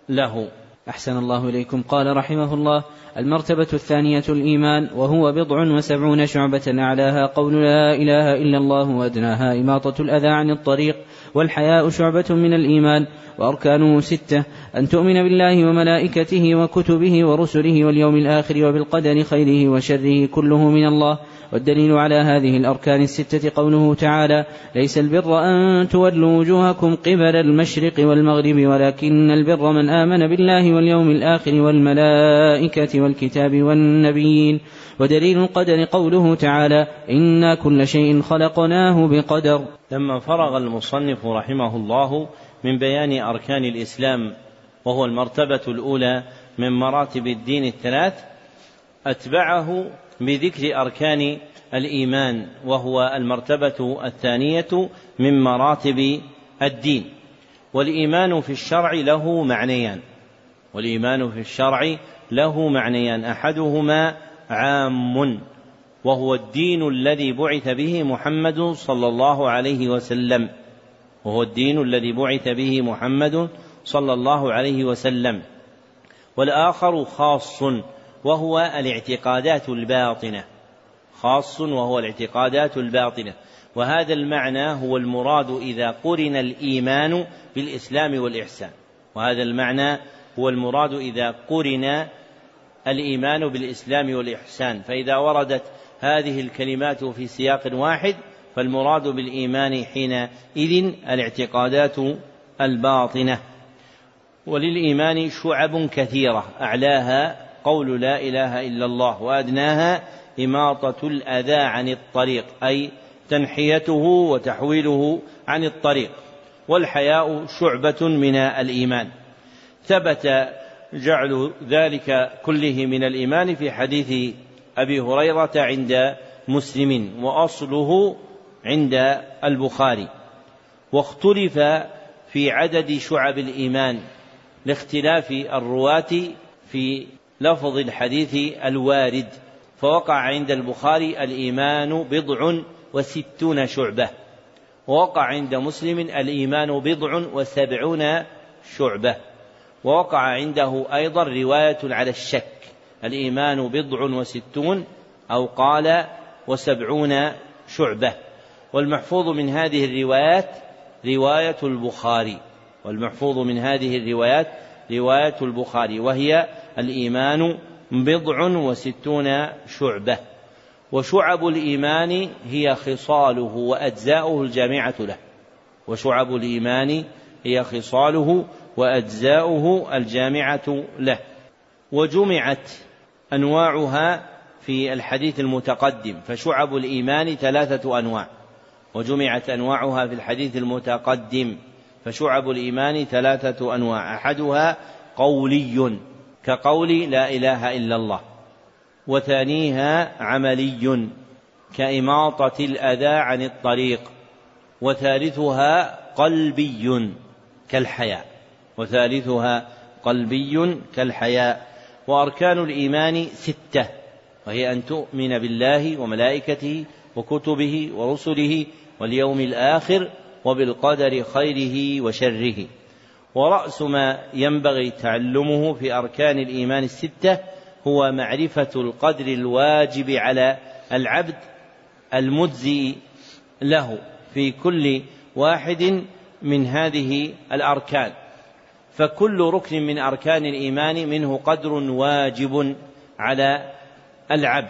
له. أحسن الله إليكم. قال رحمه الله المرتبة الثانية الإيمان وهو بضع وسبعون شعبة أعلاها. قول لا إله إلا الله وأدناها. إماطة الأذى عن الطريق والحياء شعبة من الإيمان. وأركانه ستة أن تؤمن بالله وملائكته وكتبه ورسله واليوم الآخر وبالقدر خيره وشره كله من الله. والدليل على هذه الأركان الستة قوله تعالى ليس البر أن تولوا وجوهكم قبل المشرق والمغرب ولكن البر من آمن بالله واليوم الآخر والملائكة والكتاب والنبيين. ودليل القدر قوله تعالى إنا كل شيء خلقناه بقدر. لما فرغ المصنف رحمه الله من بيان أركان الإسلام وهو المرتبة الأولى من مراتب الدين الثلاث أتبعه بذكر أركان الإيمان وهو المرتبة الثانية من مراتب الدين. والإيمان في الشرع له معنيان. والإيمان في الشرع له معنيان. أحدهما عام وهو الدين الذي بعث به محمد صلى الله عليه وسلم. وهو الدين الذي بعث به محمد صلى الله عليه وسلم. والآخر خاص وهو الاعتقادات الباطنة خاص وهو الاعتقادات الباطنة. وهذا المعنى هو المراد إذا قرن الإيمان بالإسلام والإحسان. وهذا المعنى هو المراد إذا قرن الإيمان بالإسلام والإحسان. فإذا وردت هذه الكلمات في سياق واحد فالمراد بالإيمان حينئذ الاعتقادات الباطنة. وللإيمان شعب كثيرة أعلاها قول لا إله إلا الله وأدناها إماطة الأذى عن الطريق أي تنحيته وتحويله عن الطريق والحياء شعبة من الإيمان. ثبت جعل ذلك كله من الإيمان في حديث أبي هريرة عند مسلم وأصله عند البخاري. واختلف في عدد شعب الإيمان لاختلاف الرواة في لفظ الحديث الوارد فوقع عند البخاري الإيمان بضع وستون شعبة ووقع عند مسلم الإيمان بضع وسبعون شعبة ووقع عنده أيضا رواية على الشك الإيمان بضع وستون أو قال وسبعون شعبة. والمحفوظ من هذه الروايات رواية البخاري والمحفوظ من هذه الروايات رواية البخاري وهي الإيمان بضع وستون شعبة. وشعب الإيمان هي خصاله وأجزاؤه الجامعة له. وشعب الإيمان هي خصاله وأجزاؤه الجامعة له. وجمعت أنواعها في الحديث المتقدم فشعب الإيمان ثلاثة أنواع. وجمعت أنواعها في الحديث المتقدم فشعب الإيمان ثلاثة أنواع. أحدها قولي. كقول لا إله إلا الله وثانيها عملي كإماطة الأذى عن الطريق وثالثها قلبي كالحياء وثالثها قلبي كالحياء وأركان الإيمان ستة وهي أن تؤمن بالله وملائكته وكتبه ورسله واليوم الآخر وبالقدر خيره وشره. ورأس ما ينبغي تعلمه في أركان الإيمان الستة هو معرفة القدر الواجب على العبد المجزي له في كل واحد من هذه الأركان. فكل ركن من أركان الإيمان منه قدر واجب على العبد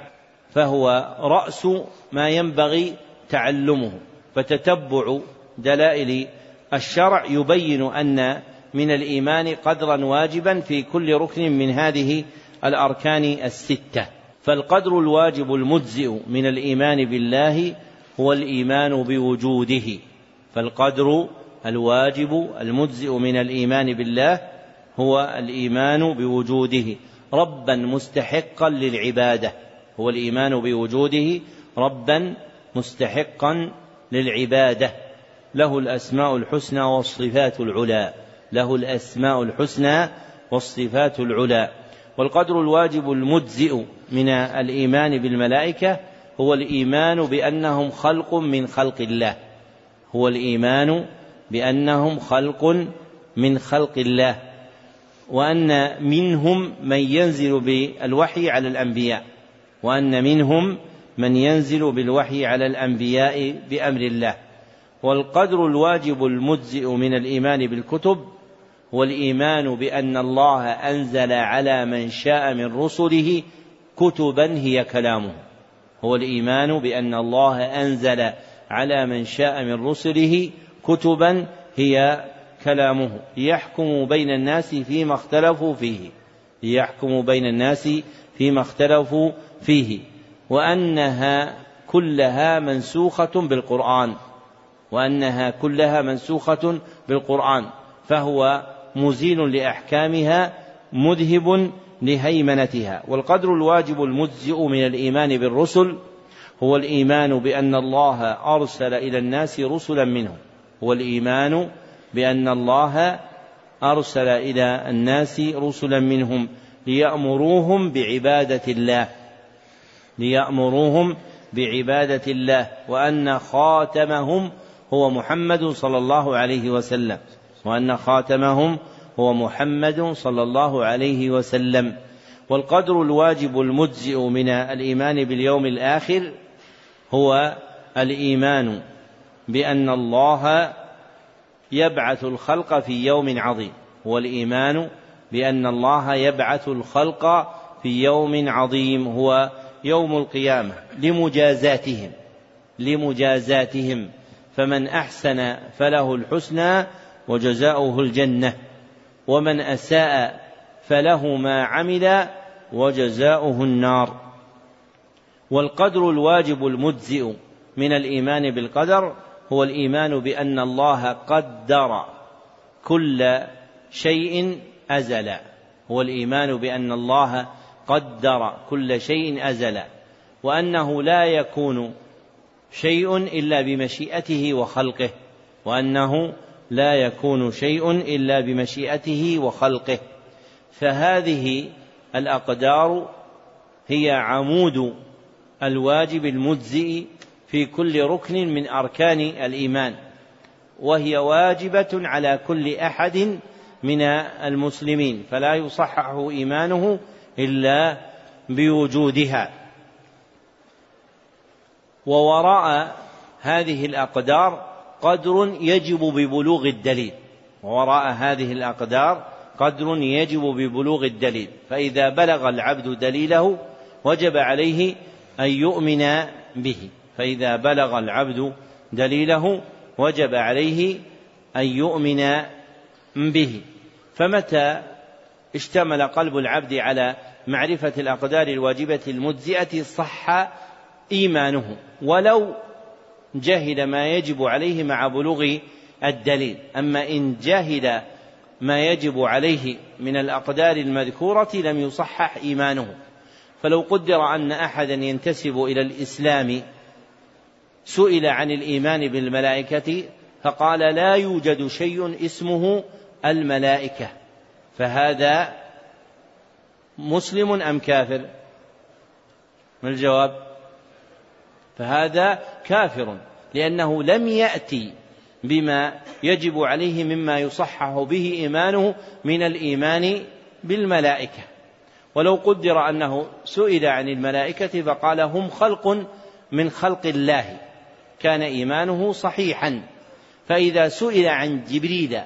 فهو رأس ما ينبغي تعلمه فتتبع دلائل الشرع يبين أن من الإيمان قدرا واجبا في كل ركن من هذه الأركان الستة. فالقدر الواجب المجزئ من الإيمان بالله هو الإيمان بوجوده. فالقدر الواجب المجزئ من الإيمان بالله هو الإيمان بوجوده. ربا مستحقا للعبادة هو الإيمان بوجوده. ربا مستحقا للعبادة. له الأسماء الحسنى والصفات العلى. له الأسماء الحسنى والصفات العلى. والقدر الواجب المجزئ من الإيمان بالملائكة هو الإيمان بأنهم خلق من خلق الله. هو الإيمان بأنهم خلق من خلق الله. وأن منهم من ينزل بالوحي على الأنبياء. وأن منهم من ينزل بالوحي على الأنبياء بأمر الله. والقدر الواجب المجزئ من الإيمان بالكتب هو الإيمان بأن الله أنزل على من شاء من رسله كتبا هي كلامه. هو الإيمان بأن الله أنزل على من شاء من رسله كتبا هي كلامه. ليحكموا بين الناس فيما اختلفوا فيه. ليحكموا بين الناس فيما اختلفوا فيه. وأنها كلها منسوخة بالقرآن. وأنها كلها منسوخة بالقرآن فهو مزيل لأحكامها مذهب لهيمنتها. والقدر الواجب المجزئ من الإيمان بالرسل هو الإيمان بأن الله أرسل إلى الناس رسلا منهم. هو الإيمان بأن الله أرسل إلى الناس رسلا منهم ليأمروهم بعبادة الله. ليأمروهم بعبادة الله وأن خاتمهم هو محمد صلى الله عليه وسلم وأن خاتمهم هو محمد صلى الله عليه وسلم. والقدر الواجب المجزئ من الإيمان باليوم الآخر هو الإيمان بأن الله يبعث الخلق في يوم عظيم هو الإيمان بأن الله يبعث الخلق في يوم عظيم هو يوم القيامة لمجازاتهم لمجازاتهم. فمن أحسن فله الحسنى وجزاؤه الجنة ومن أساء فله ما عمل وجزاؤه النار. والقدر الواجب المجزئ من الإيمان بالقدر هو الإيمان بأن الله قدر كل شيء أزلا هو الإيمان بأن الله قدر كل شيء أزلا وأنه لا يكون شيء إلا بمشيئته وخلقه وأنه لا يكون شيء إلا بمشيئته وخلقه. فهذه الأقدار هي عمود الواجب المجزئ في كل ركن من أركان الإيمان وهي واجبة على كل أحد من المسلمين فلا يصحح إيمانه إلا بوجودها. ووراء هذه الأقدار قدر يجب ببلوغ الدليل. وراء هذه الأقدار قدر يجب ببلوغ الدليل. فإذا بلغ العبد دليله وجب عليه أن يؤمن به. فإذا بلغ العبد دليله وجب عليه أن يؤمن به. فمتى اشتمل قلب العبد على معرفة الأقدار الواجبة المجزئة صح إيمانه ولو جهل ما يجب عليه مع بلوغ الدليل أما إن جهل ما يجب عليه من الأقدار المذكورة لم يصحح إيمانه فلو قدر أن أحدا ينتسب إلى الإسلام سئل عن الإيمان بالملائكة فقال لا يوجد شيء اسمه الملائكة فهذا مسلم أم كافر؟ ما الجواب؟ فهذا كافر لأنه لم يأتي بما يجب عليه مما يصحح به إيمانه من الإيمان بالملائكة. ولو قدر أنه سئل عن الملائكة فقال هم خلق من خلق الله كان إيمانه صحيحا. فإذا سئل عن جبريل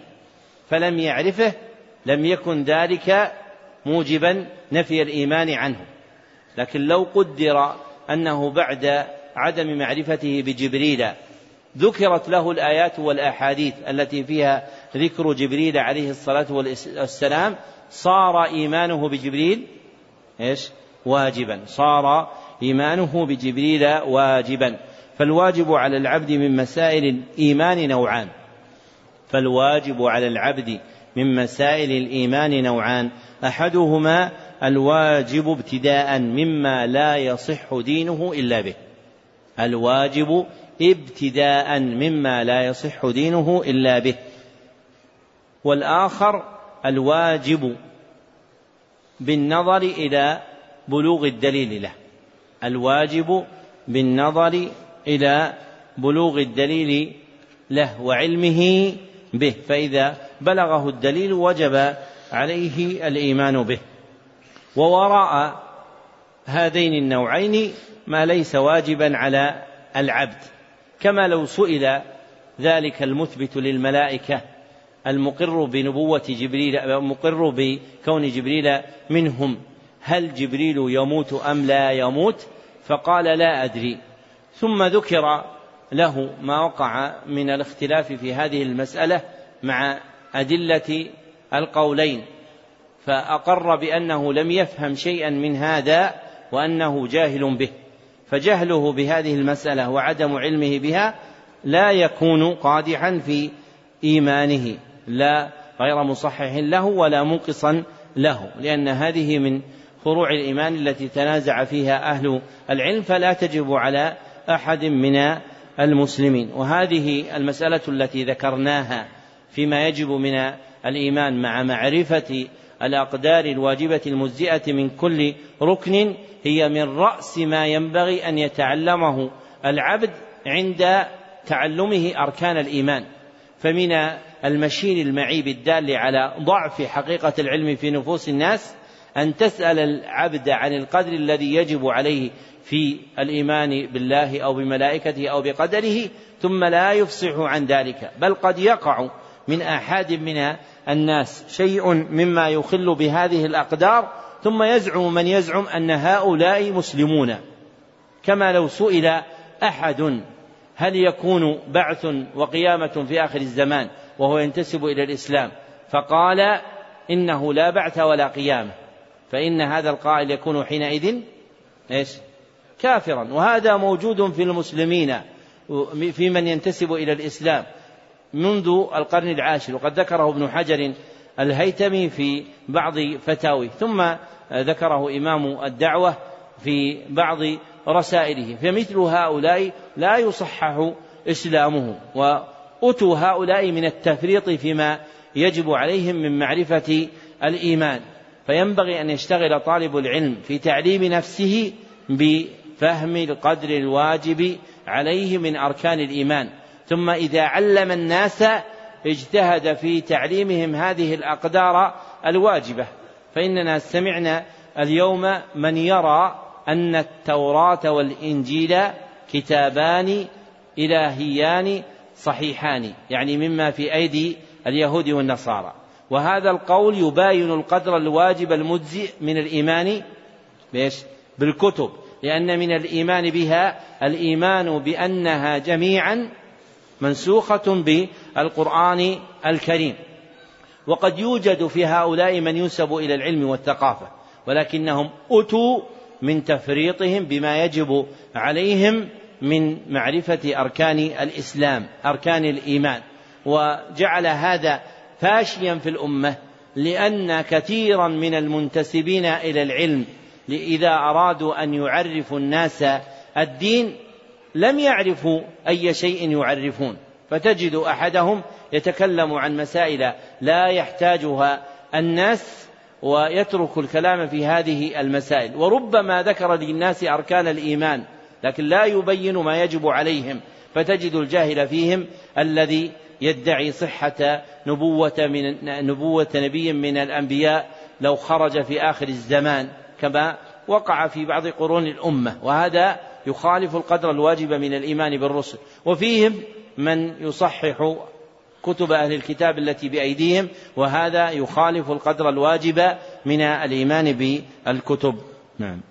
فلم يعرفه لم يكن ذلك موجبا نفي الإيمان عنه. لكن لو قدر أنه بعد عدم معرفته بجبريل. ذكرت له الآيات والأحاديث التي فيها ذكر جبريل عليه الصلاة والسلام. صار إيمانه بجبريل إيش؟ واجبا. صار إيمانه بجبريل واجبا. فالواجب على العبد من مسائل الإيمان نوعان. فالواجب على العبد من مسائل الإيمان نوعان. أحدهما الواجب ابتداء مما لا يصح دينه إلا به. الواجب ابتداء مما لا يصح دينه إلا به. والآخر الواجب بالنظر إلى بلوغ الدليل له. الواجب بالنظر إلى بلوغ الدليل له وعلمه به. فإذا بلغه الدليل وجب عليه الإيمان به. ووراء هذين النوعين ما ليس واجبا على العبد كما لو سئل ذلك المثبت للملائكة المقر بنبوة جبريل المقر بكون جبريل منهم هل جبريل يموت أم لا يموت؟ فقال لا أدري. ثم ذكر له ما وقع من الاختلاف في هذه المسألة مع أدلة القولين فأقر بأنه لم يفهم شيئا من هذا وأنه جاهل به. فجهله بهذه المسألة وعدم علمه بها لا يكون قادحا في إيمانه لا غير مصحح له ولا منقصا له لأن هذه من فروع الإيمان التي تنازع فيها أهل العلم فلا تجب على أحد من المسلمين. وهذه المسألة التي ذكرناها فيما يجب من الإيمان مع معرفة الأقدار الواجبة المجزئة من كل ركن هي من رأس ما ينبغي أن يتعلمه العبد عند تعلمه أركان الإيمان. فمن المشين المعيب الدال على ضعف حقيقة العلم في نفوس الناس أن تسأل العبد عن القدر الذي يجب عليه في الإيمان بالله أو بملائكته أو بقدره ثم لا يفصح عن ذلك. بل قد يقع من آحاد من الناس شيء مما يخل بهذه الأقدار ثم يزعم من يزعم أن هؤلاء مسلمون. كما لو سئل أحد هل يكون بعث وقيامة في آخر الزمان وهو ينتسب إلى الإسلام فقال إنه لا بعث ولا قيامة. فإن هذا القائل يكون حينئذ إيش؟ كافرا. وهذا موجود في المسلمين في من ينتسب إلى الإسلام منذ القرن العاشر. وقد ذكره ابن حجر الهيتمي في بعض فتاويه ثم ذكره إمام الدعوة في بعض رسائله فمثل هؤلاء لا يصحح إسلامه وأتوا هؤلاء من التفريط فيما يجب عليهم من معرفة الإيمان فينبغي أن يشتغل طالب العلم في تعليم نفسه بفهم القدر الواجب عليه من أركان الإيمان ثم إذا علم الناس اجتهد في تعليمهم هذه الأقدار الواجبة فإننا سمعنا اليوم من يرى أن التوراة والإنجيل كتابان إلهيان صحيحان يعني مما في أيدي اليهود والنصارى وهذا القول يباين القدر الواجب المجزئ من الإيمان بإيش؟ بالكتب لأن من الإيمان بها الإيمان بأنها جميعا منسوخة بالقرآن الكريم. وقد يوجد في هؤلاء من ينسب إلى العلم والثقافة ولكنهم أتوا من تفريطهم بما يجب عليهم من معرفة أركان الإسلام أركان الإيمان. وجعل هذا فاشيا في الأمة لأن كثيرا من المنتسبين إلى العلم إذا أرادوا أن يعرفوا الناس الدين لم يعرفوا أي شيء يعرفون. فتجد أحدهم يتكلم عن مسائل لا يحتاجها الناس ويترك الكلام في هذه المسائل. وربما ذكر للناس أركان الإيمان لكن لا يبين ما يجب عليهم. فتجد الجاهل فيهم الذي يدعي صحة نبوة من نبوة نبي من الأنبياء لو خرج في آخر الزمان كما وقع في بعض قرون الأمة. وهذا يخالف القدر الواجب من الإيمان بالرسل. وفيهم من يصحح كتب أهل الكتاب التي بأيديهم وهذا يخالف القدر الواجب من الإيمان بالكتب. نعم.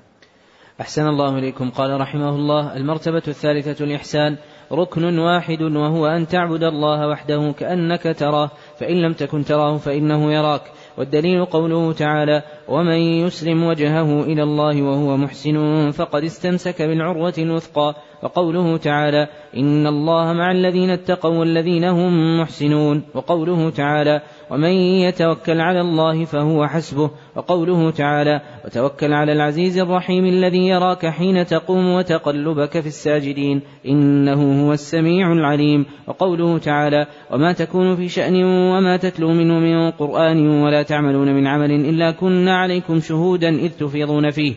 أحسن الله إليكم. قال رحمه الله المرتبة الثالثة الإحسان ركن واحد وهو أن تعبد الله وحده كأنك تراه فإن لم تكن تراه فإنه يراك. والدليل قوله تعالى ومن يسلم وجهه إلى الله وهو محسن فقد استمسك بالعروة الوثقى وقوله تعالى إن الله مع الذين اتقوا والذين هم محسنون وقوله تعالى ومن يتوكل على الله فهو حسبه وقوله تعالى وتوكل على العزيز الرحيم الذي يراك حين تقوم وتقلبك في الساجدين إنه هو السميع العليم وقوله تعالى وما تكون في شأن وما تتلو منه من قرآن ولا تعملون من عمل إلا كنا عليكم شهودا إذ تفيضون فيه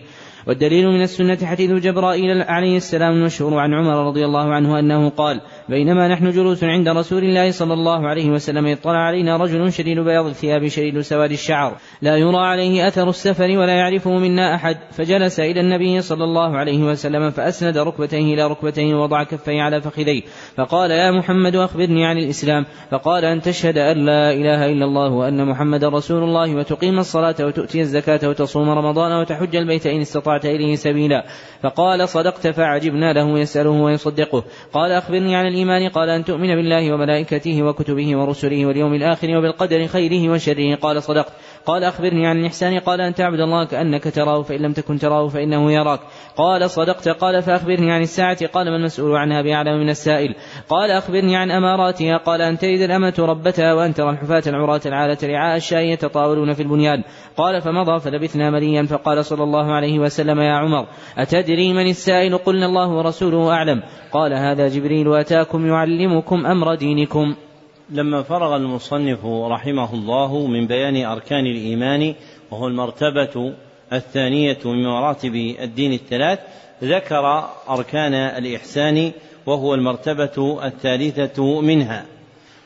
والدليل من السنة حديث جبرائيل عليه السلام المشهور عن عمر رضي الله عنه أنه قال بينما نحن جلوس عند رسول الله صلى الله عليه وسلم اطلع علينا رجل شديد بياض الثياب شديد سواد الشعر لا يرى عليه أثر السفر ولا يعرفه منا أحد فجلس إلى النبي صلى الله عليه وسلم فأسند ركبتيه إلى ركبتيه ووضع كفيه على فخذيه فقال يا محمد أخبرني عن الإسلام فقال أن تشهد أن لا إله إلا الله وأن محمد رسول الله وتقيم الصلاة وتؤتي الزكاة وتصوم رمضان وتحج البيت إن استطعت إليه سبيلا. فقال صدقت فعجبنا له يسأله ويصدقه. قال أخبرني عن الإيمان قال أن تؤمن بالله وملائكته وكتبه ورسله واليوم الآخر وبالقدر خيره وشره. قال صدقت. قال أخبرني عن الإحسان قال أن تعبد الله كأنك تراه فإن لم تكن تراه فإنه يراك. قال صدقت قال فأخبرني عن الساعة قال ما المسؤول عنها بأعلم من السائل. قال أخبرني عن أماراتها قال أن تلد الأمة ربتها وأن ترى الحفاة العراة العالة رعاء الشاء يتطاولون في البنيان. قال فمضى فلبثنا مليا فقال صلى الله عليه وسلم يا عمر أتدري من السائل؟ قلنا الله ورسوله أعلم. قال هذا جبريل أتاكم يعلمكم أمر دينكم. لما فرغ المصنف رحمه الله من بيان أركان الإيمان وهو المرتبة الثانية من مراتب الدين الثلاث ذكر أركان الإحسان وهو المرتبة الثالثة منها.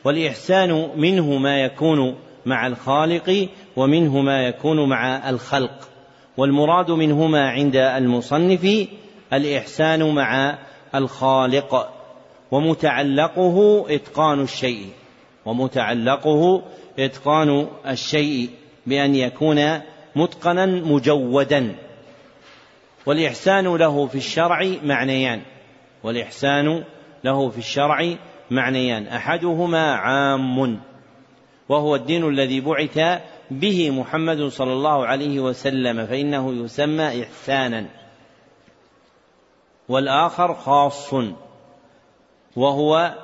والإحسان منه ما يكون مع الخالق ومنه ما يكون مع الخلق. والمراد منهما عند المصنف الإحسان مع الخالق ومتعلقه إتقان الشيء. ومتعلقه إتقان الشيء بأن يكون متقنا مجودا. والإحسان له في الشرع معنيان. والإحسان له في الشرع معنيان. أحدهما عام وهو الدين الذي بعث به محمد صلى الله عليه وسلم فإنه يسمى إحسانا. والآخر خاص وهو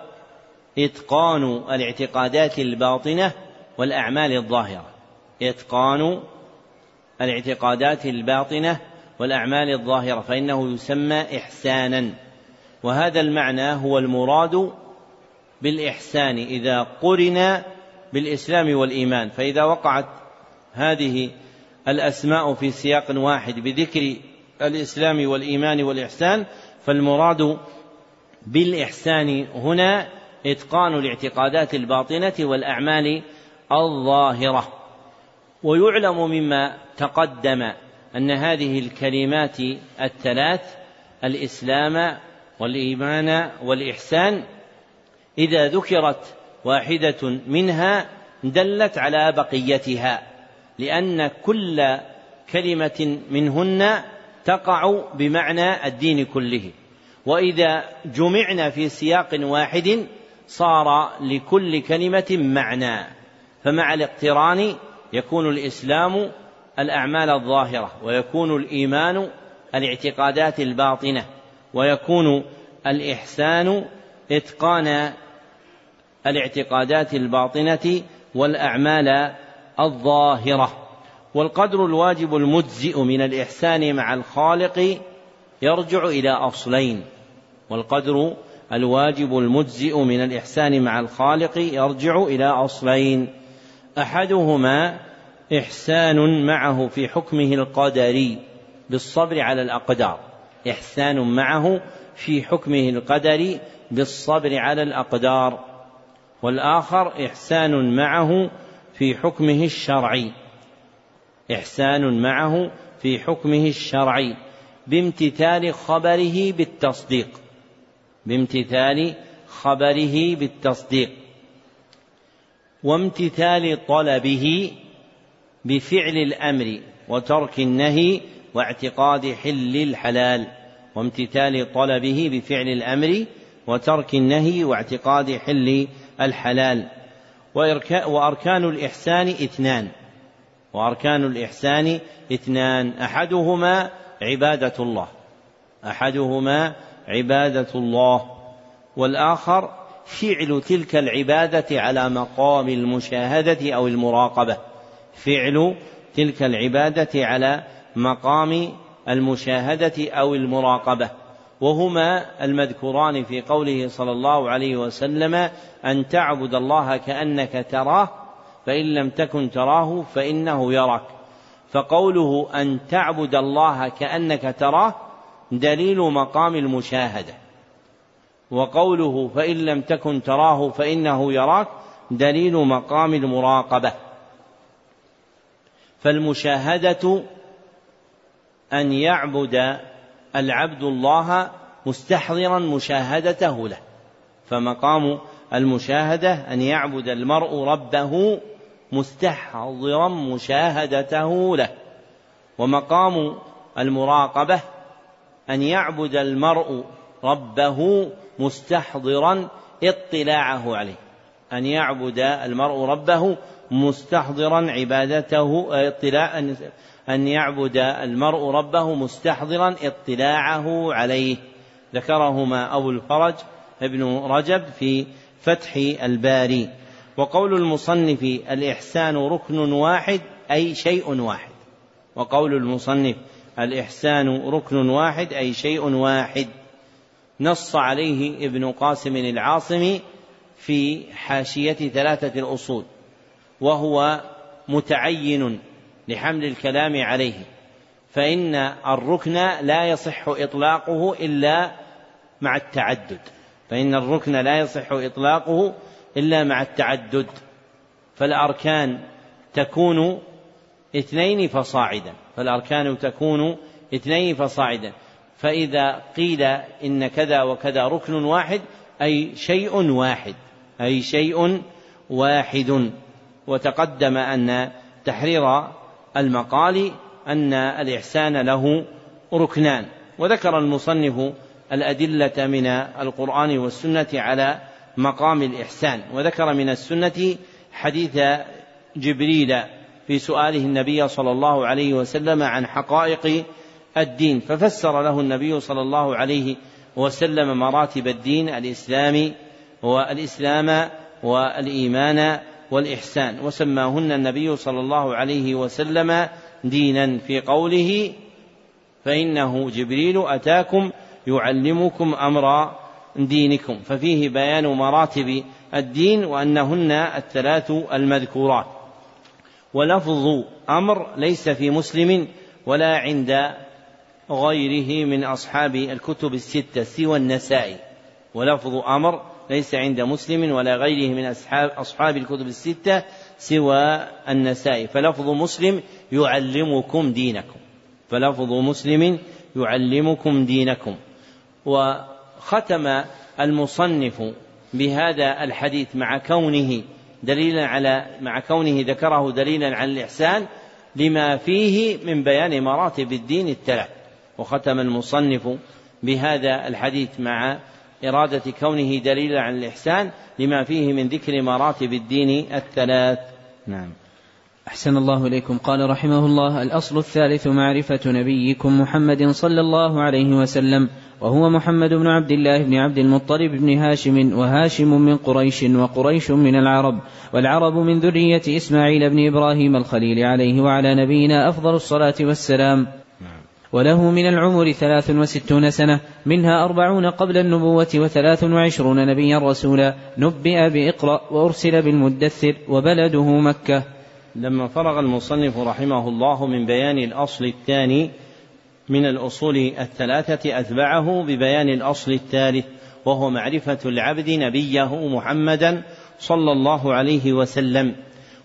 إتقان الاعتقادات الباطنة والأعمال الظاهرة. إتقان الاعتقادات الباطنة والأعمال الظاهرة فإنه يسمى إحسانا. وهذا المعنى هو المراد بالإحسان إذا قرن بالإسلام والإيمان. فإذا وقعت هذه الأسماء في سياق واحد بذكر الإسلام والإيمان والإحسان فالمراد بالإحسان هنا إتقان الاعتقادات الباطنة والأعمال الظاهرة. ويعلم مما تقدم أن هذه الكلمات الثلاث الإسلام والإيمان والإحسان إذا ذكرت واحدة منها دلت على بقيتها لأن كل كلمة منهن تقع بمعنى الدين كله. وإذا جمعنا في سياق واحد صار لكل كلمة معنى فمع الاقتران يكون الإسلام الأعمال الظاهرة ويكون الإيمان الاعتقادات الباطنة ويكون الإحسان إتقان الاعتقادات الباطنة والأعمال الظاهرة. والقدر الواجب المجزئ من الإحسان مع الخالق يرجع إلى أصلين والقدر الواجب المجزئ من الإحسان مع الخالق يرجع إلى أصلين. أحدهما إحسان معه في حكمه القدري بالصبر على الأقدار. إحسان معه في حكمه القدري بالصبر على الأقدار. والآخر إحسان معه في حكمه الشرعي. إحسان معه في حكمه الشرعي بامتثال خبره بالتصديق. بامتثال خبره بالتصديق وامتثال طلبه بفعل الأمر وترك النهي واعتقاد حل الحلال وامتثال طلبه بفعل الأمر وترك النهي واعتقاد حل الحلال وأركان الإحسان اثنان وأركان الإحسان اثنان أحدهما عبادة الله أحدهما عبادة الله والآخر فعل تلك العبادة على مقام المشاهدة أو المراقبة. فعل تلك العبادة على مقام المشاهدة أو المراقبة. وهما المذكوران في قوله صلى الله عليه وسلم أن تعبد الله كأنك تراه فإن لم تكن تراه فإنه يراك. فقوله أن تعبد الله كأنك تراه دليل مقام المشاهدة. وقوله فإن لم تكن تراه فإنه يراك دليل مقام المراقبة. فالمشاهدة أن يعبد العبد الله مستحضرا مشاهدته له. فمقام المشاهدة أن يعبد المرء ربه مستحضرا مشاهدته له. ومقام المراقبة أن يعبد المرء ربه مستحضرا اطلاعه عليه. أن يعبد المرء ربه مستحضرا عبادته اطلاع أن يعبد المرء ربه مستحضرا اطلاعه عليه. ذكرهما أبو الفرج ابن رجب في فتح الباري. وقول المصنف الإحسان ركن واحد أي شيء واحد. وقول المصنف الإحسان ركن واحد أي شيء واحد. نص عليه ابن قاسم العاصمي في حاشية ثلاثة الأصول وهو متعين لحمل الكلام عليه. فإن الركن لا يصح إطلاقه إلا مع التعدد. فإن الركن لا يصح إطلاقه إلا مع التعدد. فالأركان تكون اثنين فصاعدا فالأركان تكون اثنين فصاعدا. فإذا قيل إن كذا وكذا ركن واحد أي شيء واحد أي شيء واحد. وتقدم أن تحرير المقال أن الإحسان له ركنان. وذكر المصنف الأدلة من القرآن والسنة على مقام الإحسان. وذكر من السنة حديث جبريل في سؤاله النبي صلى الله عليه وسلم عن حقائق الدين ففسر له النبي صلى الله عليه وسلم مراتب الدين الإسلام والإسلام والإيمان والإحسان وسماهن النبي صلى الله عليه وسلم دينا. في قوله فإنه جبريل أتاكم يعلمكم أمر دينكم. ففيه بيان مراتب الدين وأنهن الثلاث المذكورات. ولفظ أمر ليس في مسلم ولا عند غيره من أصحاب الكتب الستة سوى النسائي ولفظ أمر ليس عند مسلم ولا غيره من أصحاب, أصحاب الكتب الستة سوى النسائي فلفظ مسلم يعلمكم دينكم. فلفظ مسلم يعلمكم دينكم. وختم المصنف بهذا الحديث مع كونه دليلا على مع كونه ذكره دليلا على الإحسان لما فيه من بيان مراتب الدين الثلاث وختم المصنف بهذا الحديث مع إرادة كونه دليلا على الإحسان لما فيه من ذكر مراتب الدين الثلاث. نعم. أحسن الله إليكم. قال رحمه الله الأصل الثالث معرفة نبيكم محمد صلى الله عليه وسلم وهو محمد بن عبد الله بن عبد المطلب بن هاشم وهاشم من قريش وقريش من العرب والعرب من ذرية إسماعيل بن إبراهيم الخليل عليه وعلى نبينا أفضل الصلاة والسلام. وله من العمر ثلاث وستون سنة منها أربعون قبل النبوة وثلاث وعشرون نبيا رسولا نبئ بإقرأ وأرسل بالمدثر وبلده مكة. لما فرغ المصنف رحمه الله من بيان الأصل الثاني من الأصول الثلاثة أتبعه ببيان الأصل الثالث وهو معرفة العبد نبيه محمدا صلى الله عليه وسلم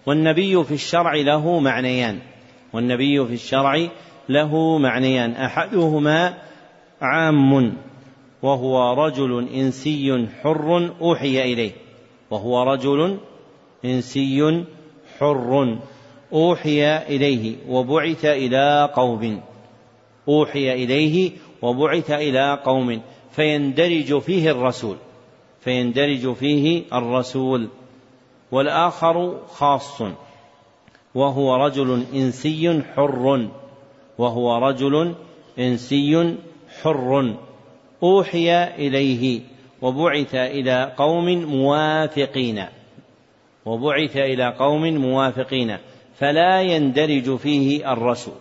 والنبي في الشرع له معنيان والنبي في الشرع له معنيان أحدهما عام وهو رجل إنسي حر أوحي إليه وهو رجل إنسي حر أوحي إليه وبعث إلى قوم. أوحي إليه وبعث إلى قوم. فيندرج فيه الرسول. فيندرج فيه الرسول. والآخر خاص. وهو رجل إنسي حر. وهو رجل إنسي حر. أوحي إليه وبعث إلى قوم موافقين. وبعث إلى قوم موافقين فلا يندرج فيه الرسول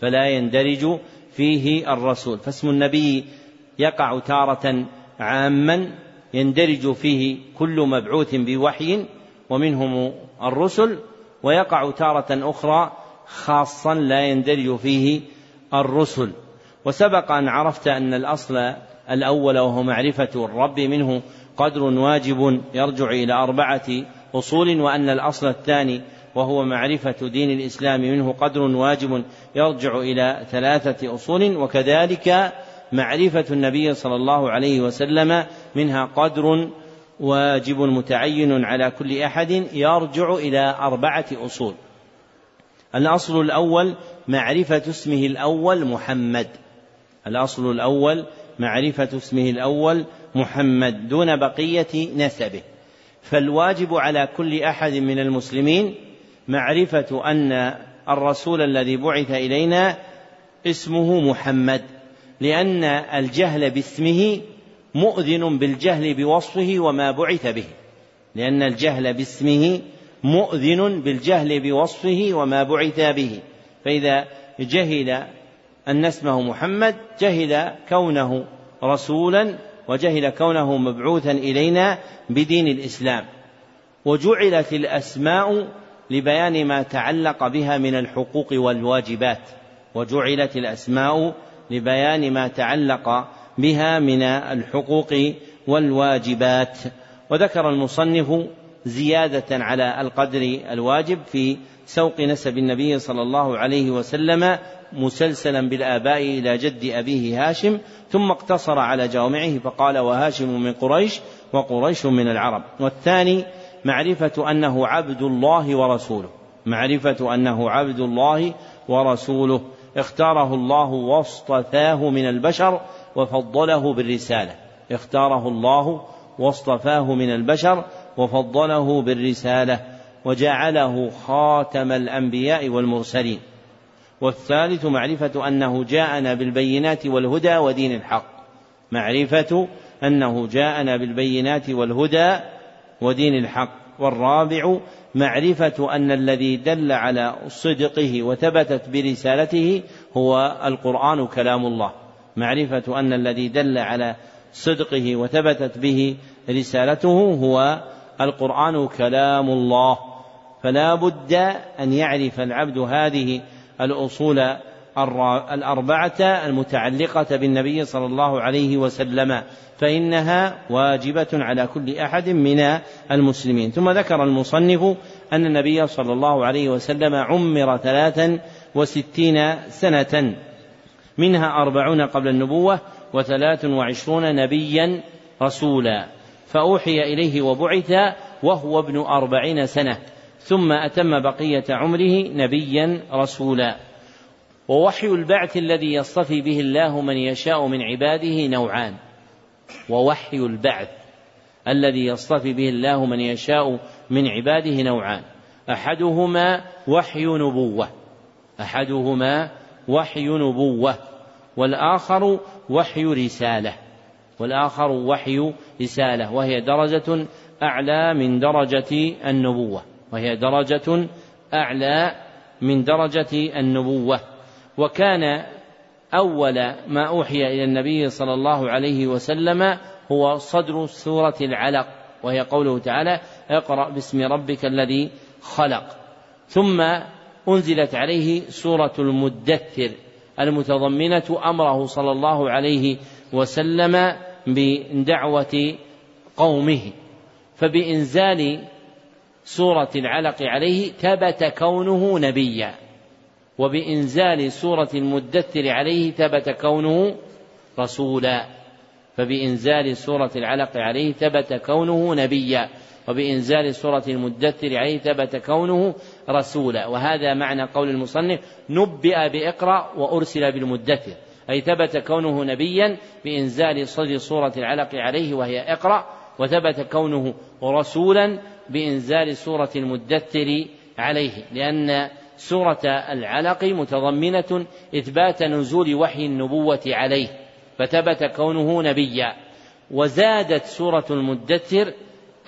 فلا يندرج فيه الرسول. فاسم النبي يقع تارة عاما يندرج فيه كل مبعوث بوحي ومنهم الرسل ويقع تارة أخرى خاصا لا يندرج فيه الرسل. وسبق أن عرفت أن الأصل الأول وهو معرفة الرب منه قدر واجب يرجع إلى أربعة أصول وأن الأصل الثاني وهو معرفة دين الإسلام منه قدر واجب يرجع إلى ثلاثة أصول وكذلك معرفة النبي صلى الله عليه وسلم منها قدر واجب متعين على كل أحد يرجع إلى أربعة أصول. الأصل الأول معرفة اسمه الأول محمد. الأصل الأول معرفة اسمه الأول محمد دون بقية نسبه. فالواجب على كل أحد من المسلمين معرفة أن الرسول الذي بعث إلينا اسمه محمد لأن الجهل باسمه مؤذن بالجهل بوصفه وما بعث به لأن الجهل باسمه مؤذن بالجهل بوصفه وما بعث به فإذا جهل أن اسمه محمد جهل كونه رسولا وجهل كونه مبعوثا إلينا بدين الإسلام. وجعلت الأسماء لبيان ما تعلق بها من الحقوق والواجبات. وجعلت الأسماء لبيان ما تعلق بها من الحقوق والواجبات. وذكر المصنف زيادة على القدر الواجب في سوق نسب النبي صلى الله عليه وسلم مسلسلا بالآباء إلى جد أبيه هاشم ثم اقتصر على جوامعه فقال وهاشم من قريش وقريش من العرب. والثاني معرفة أنه عبد الله ورسوله. معرفة أنه عبد الله ورسوله. اختاره الله واصطفاه من البشر وفضله بالرسالة. اختاره الله واصطفاه من البشر وفضله بالرسالة. وجعله خاتم الأنبياء والمرسلين. والثالث معرفة أنه جاءنا بالبينات والهدى ودين الحق. معرفة أنه جاءنا بالبينات والهدى ودين الحق. والرابع معرفة أن الذي دل على صدقه وثبتت برسالته هو القرآن كلام الله. معرفة أن الذي دل على صدقه وثبتت به رسالته هو القرآن كلام الله. فلا بد أن يعرف العبد هذه الأصول الأربعة المتعلقة بالنبي صلى الله عليه وسلم فإنها واجبة على كل أحد من المسلمين. ثم ذكر المصنف أن النبي صلى الله عليه وسلم عمر ثلاثا وستين سنة منها أربعون قبل النبوة وثلاث وعشرون نبيا رسولا فأوحي إليه وبعث وهو ابن أربعين سنة. ثم أتم بقية عمره نبيا رسولا. ووحي البعث الذي يصطفي به الله من يشاء من عباده نوعان. ووحي البعث الذي يصطفي به الله من يشاء من عباده نوعان. أحدهما وحي نبوة. أحدهما وحي نبوة. والآخر وحي رسالة. والآخر وحي رسالة. وهي درجة أعلى من درجة النبوة. وهي درجة أعلى من درجة النبوة. وكان أول ما أوحي إلى النبي صلى الله عليه وسلم هو صدر سورة العلق وهي قوله تعالى اقرأ باسم ربك الذي خلق. ثم أنزلت عليه سورة المدثر المتضمنة أمره صلى الله عليه وسلم بدعوة قومه. فبإنزال سورة العلق عليه ثبت كونه نبيا. وبإنزال سورة المدثر عليه ثبت كونه رسولا. فبإنزال سورة العلق عليه ثبت كونه نبيا. وبإنزال سورة المدثر عليه ثبت كونه رسولا. وهذا معنى قول المصنف نبئ بإقرأ وأرسل بالمدثر. أي ثبت كونه نبيا بإنزال صدر سورة العلق عليه وهي إقرأ وثبت كونه رسولا بإنزال سورة المدثر عليه لأن سورة العلق متضمنة إثبات نزول وحي النبوة عليه فثبت كونه نبيا. وزادت سورة المدثر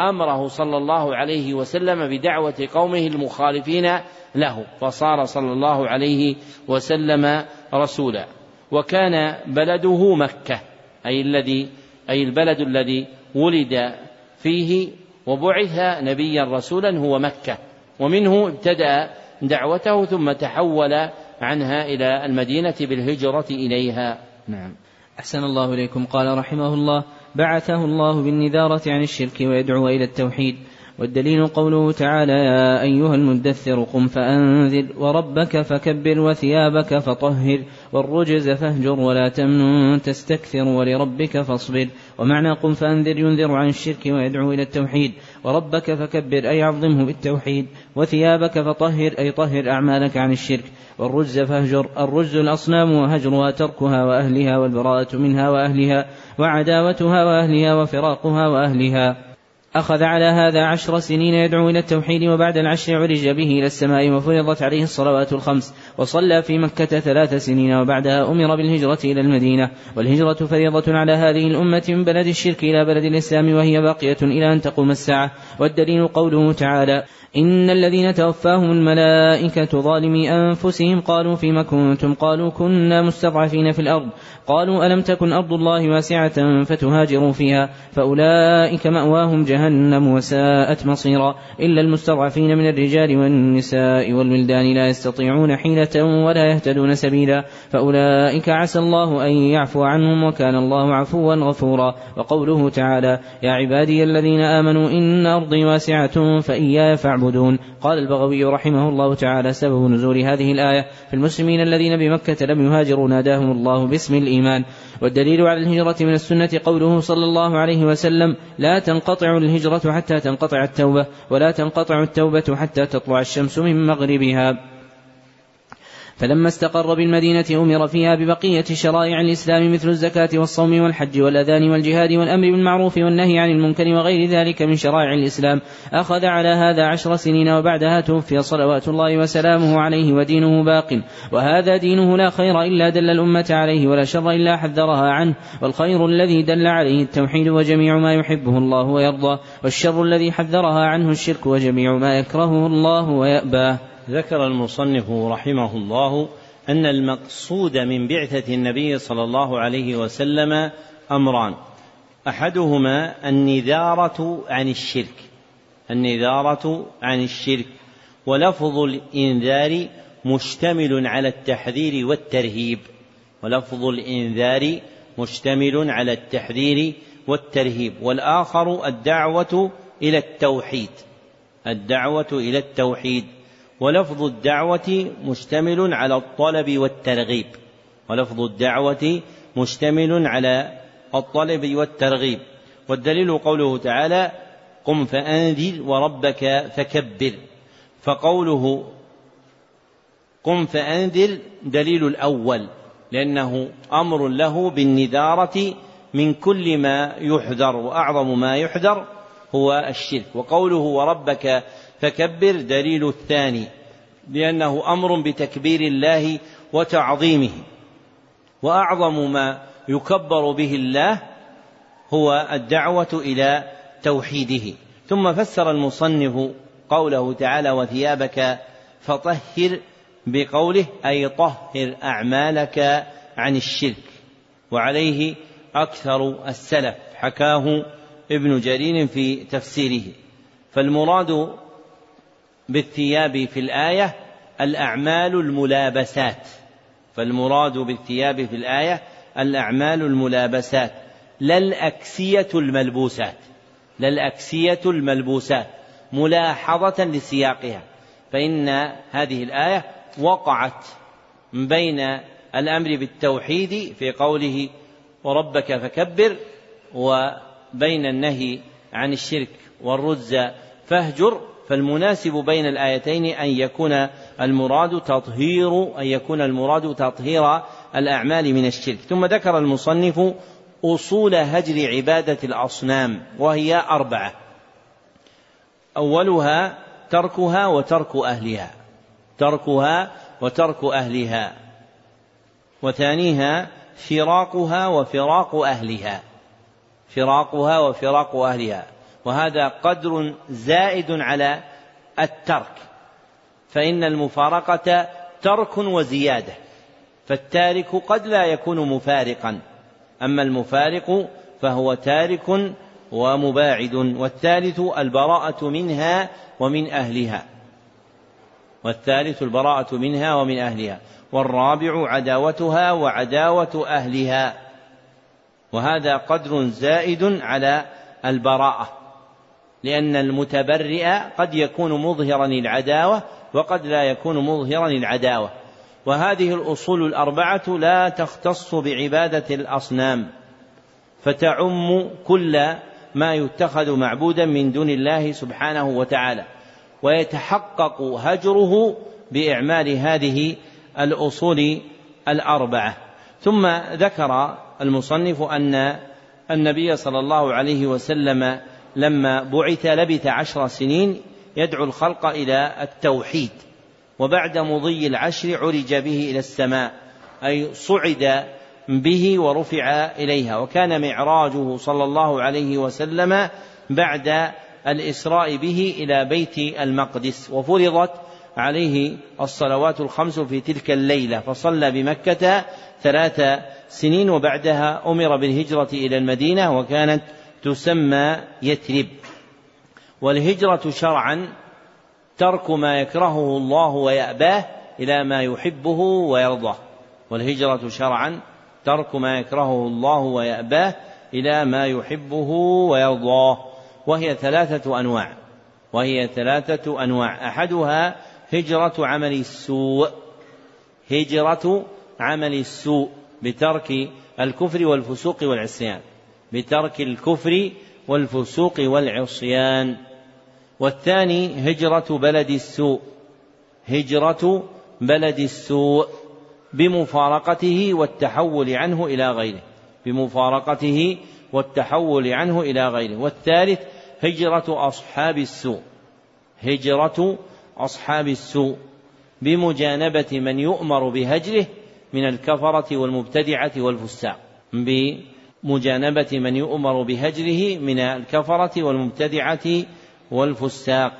أمره صلى الله عليه وسلم بدعوة قومه المخالفين له فصار صلى الله عليه وسلم رسولا. وكان بلده مكة أي الذي أي البلد الذي ولد فيه وبعث نبيا رسولا هو مكة ومنه ابتدأ دعوته ثم تحول عنها إلى المدينة بالهجرة إليها. نعم. أحسن الله إليكم. قال رحمه الله بعثه الله بالنذارة عن الشرك ويدعو إلى التوحيد. والدليل قوله تعالى يا أيها المدثر قم فأنذر وربك فكبر وثيابك فطهر والرجز فاهجر ولا تمنن تستكثر ولربك فاصبر ومعنى قم فأنذر ينذر عن الشرك ويدعو إلى التوحيد وربك فكبر أي عظمه بالتوحيد وثيابك فطهر أي طهر أعمالك عن الشرك والرجز فاهجر الرجز الأصنام وهجرها تركها وأهلها والبراءة منها وأهلها وعداوتها وأهلها وفراقها وأهلها أخذ على هذا عشر سنين يدعو إلى التوحيد وبعد العشر عرج به إلى السماء وفرضت عليه الصلوات الخمس وصلى في مكة ثلاث سنين وبعدها أمر بالهجرة إلى المدينة والهجرة فريضة على هذه الأمة من بلد الشرك إلى بلد الإسلام وهي باقية إلى أن تقوم الساعة والدليل قوله تعالى إن الذين توفاهم الملائكة ظالمي أنفسهم قالوا فيما كنتم قالوا كنا مستضعفين في الأرض قالوا ألم تكن أرض الله واسعة فتهاجروا فيها فأولئك مأواهم جهنم وساءت مصيرا إلا المستضعفين من الرجال والنساء والولدان لا يستطيعون حيلة ولا يهتدون سبيلا فأولئك عسى الله أن يعفو عنهم وكان الله عفوا غفورا وقوله تعالى يا عبادي الذين آمنوا إن أرضي واسعة فإياي فاعبدون قال البغوي رحمه الله تعالى سبب نزول هذه الآية في المسلمين الذين بمكة لم يهاجروا ناداهم الله باسم الإيمان والدليل على الهجرة من السنة قوله صلى الله عليه وسلم لا تنقطع الهجرة حتى تنقطع التوبة ولا تنقطع التوبة حتى تطلع الشمس من مغربها. فلما استقر بالمدينة أمر فيها ببقية شرائع الإسلام مثل الزكاة والصوم والحج والأذان والجهاد والأمر بالمعروف والنهي عن المنكر وغير ذلك من شرائع الإسلام. أخذ على هذا عشر سنين وبعدها توفي صلوات الله وسلامه عليه ودينه باق. وهذا دينه لا خير إلا دل الأمة عليه ولا شر إلا حذرها عنه. والخير الذي دل عليه التوحيد وجميع ما يحبه الله ويرضاه. والشر الذي حذرها عنه الشرك وجميع ما يكرهه الله ويأباه. ذكر المصنف رحمه الله أن المقصود من بعثة النبي صلى الله عليه وسلم أمران. أحدهما النذارة عن الشرك النذارة عن الشرك ولفظ الإنذار مشتمل على التحذير والترهيب ولفظ الإنذار مشتمل على التحذير والترهيب. والآخر الدعوة إلى التوحيد الدعوة إلى التوحيد. ولفظ الدعوة مشتمل على الطلب والترغيب. ولفظ الدعوة مشتمل على الطلب والترغيب. والدليل قوله تعالى قم فأنذر وربك فكبر فقوله قم فأنذر دليل الأول لأنه أمر له بالنذارة من كل ما يحذر وأعظم ما يحذر هو الشرك. وقوله وربك فكبر دليل الثاني لأنه أمر بتكبير الله وتعظيمه. وأعظم ما يكبر به الله هو الدعوة إلى توحيده. ثم فسر المصنف قوله تعالى وثيابك فطهر بقوله أي طهر أعمالك عن الشرك وعليه أكثر السلف حكاه ابن جرير في تفسيره. فالمراد بالثياب في الآية الأعمال الملابسات. فالمراد بالثياب في الآية الأعمال الملابسات. لا الأكسية الملبوسات. لا الأكسية الملبوسات. ملاحظة لسياقها. فإن هذه الآية وقعت بين الأمر بالتوحيد في قوله وربك فكبر وبين النهي عن الشرك والرز فاهجر. فالمناسب بين الآيتين أن يكون المراد تطهير أن يكون المراد تطهير الأعمال من الشرك. ثم ذكر المصنف أصول هجر عبادة الأصنام وهي أربعة. أولها تركها وترك أهلها. تركها وترك أهلها. وثانيها فراقها وفراق أهلها. فراقها وفراق أهلها. وهذا قدر زائد على الترك. فإن المفارقة ترك وزيادة فالتارك قد لا يكون مفارقا. أما المفارق فهو تارك ومباعد والثالث البراءة منها ومن أهلها. والثالث البراءة منها ومن أهلها والرابع عداوتها وعداوة أهلها. وهذا قدر زائد على البراءة. لأن المتبرئ قد يكون مظهرا العداوة وقد لا يكون مظهرا العداوة وهذه الأصول الأربعة لا تختص بعبادة الأصنام فتعم كل ما يتخذ معبودا من دون الله سبحانه وتعالى ويتحقق هجره بإعمال هذه الأصول الأربعة. ثم ذكر المصنف أن النبي صلى الله عليه وسلم لما بعث لبث عشر سنين يدعو الخلق إلى التوحيد وبعد مضي العشر عرج به إلى السماء أي صعد به ورفع إليها وكان معراجه صلى الله عليه وسلم بعد الإسراء به إلى بيت المقدس وفرضت عليه الصلوات الخمس في تلك الليلة فصلى بمكة ثلاث سنين وبعدها أمر بالهجرة إلى المدينة وكانت تسمى يثرب. والهجرة شرعا ترك ما يكرهه الله ويأباه إلى ما يحبه ويرضاه. والهجرة شرعا ترك ما يكرهه الله ويأباه إلى ما يحبه ويرضاه. وهي ثلاثة أنواع. وهي ثلاثة أنواع. أحدها هجرة عمل السوء. هجرة عمل السوء بترك الكفر والفسوق والعصيان. بترك الكفر والفسوق والعصيان. والثاني هجرة بلد السوء. هجرة بلد السوء بمفارقته والتحول عنه إلى غيره. بمفارقته والتحول عنه إلى غيره. والثالث هجرة أصحاب السوء. هجرة أصحاب السوء بمجانبة من يؤمر بهجره من الكفرة والمبتدعة والفساق. بمجانبة من يؤمر بهجره من الكفرة والمبتدعة والفساق.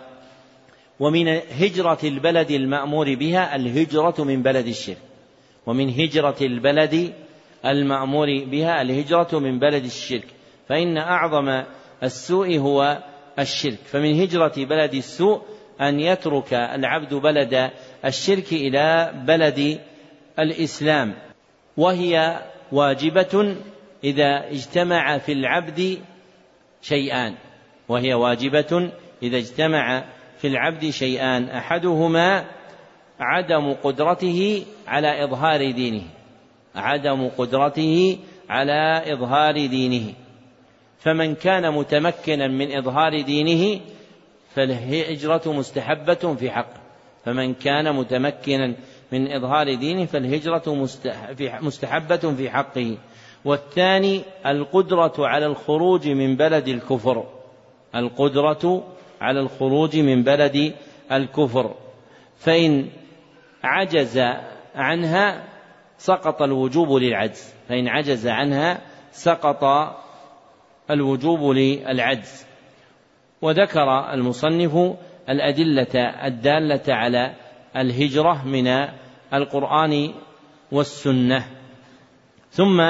ومن هجرة البلد المأمور بها الهجرة من بلد الشرك. ومن هجرة البلد المأمور بها الهجرة من بلد الشرك. فإن أعظم السوء هو الشرك. فمن هجرة بلد السوء أن يترك العبد بلد الشرك إلى بلد الإسلام. وهي واجبة إذا اجتمع في العبد شيئان وهي واجبة. إذا اجتمع في العبد شيئان أحدهما عدم قدرته على إظهار دينه عدم قدرته على إظهار دينه. فمن كان متمكنا من إظهار دينه فالهجرة مستحبة في حقه. فمن كان متمكنا من إظهار دينه فالهجرة مستحبة في حقه. والثاني القدرة على الخروج من بلد الكفر. القدرة على الخروج من بلد الكفر. فإن عجز عنها سقط الوجوب للعجز. فإن عجز عنها سقط الوجوب للعجز. وذكر المصنف الأدلة الدالة على الهجرة من القرآن والسنة. ثم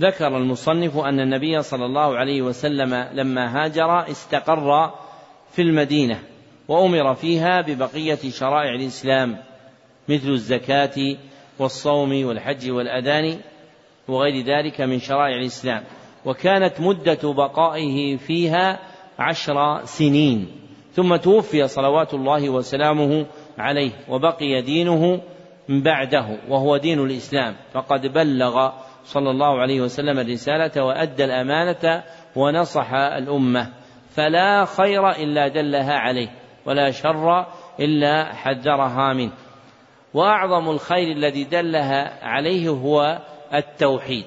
ذكر المصنف أن النبي صلى الله عليه وسلم لما هاجر استقر في المدينة وأمر فيها ببقية شرائع الإسلام مثل الزكاة والصوم والحج والأذان وغير ذلك من شرائع الإسلام. وكانت مدة بقائه فيها عشر سنين. ثم توفي صلوات الله وسلامه عليه وبقي دينه بعده وهو دين الإسلام. فقد بلغ صلى الله عليه وسلم الرسالة وأدى الأمانة ونصح الأمة. فلا خير إلا دلها عليه ولا شر إلا حذرها منه. وأعظم الخير الذي دلها عليه هو التوحيد.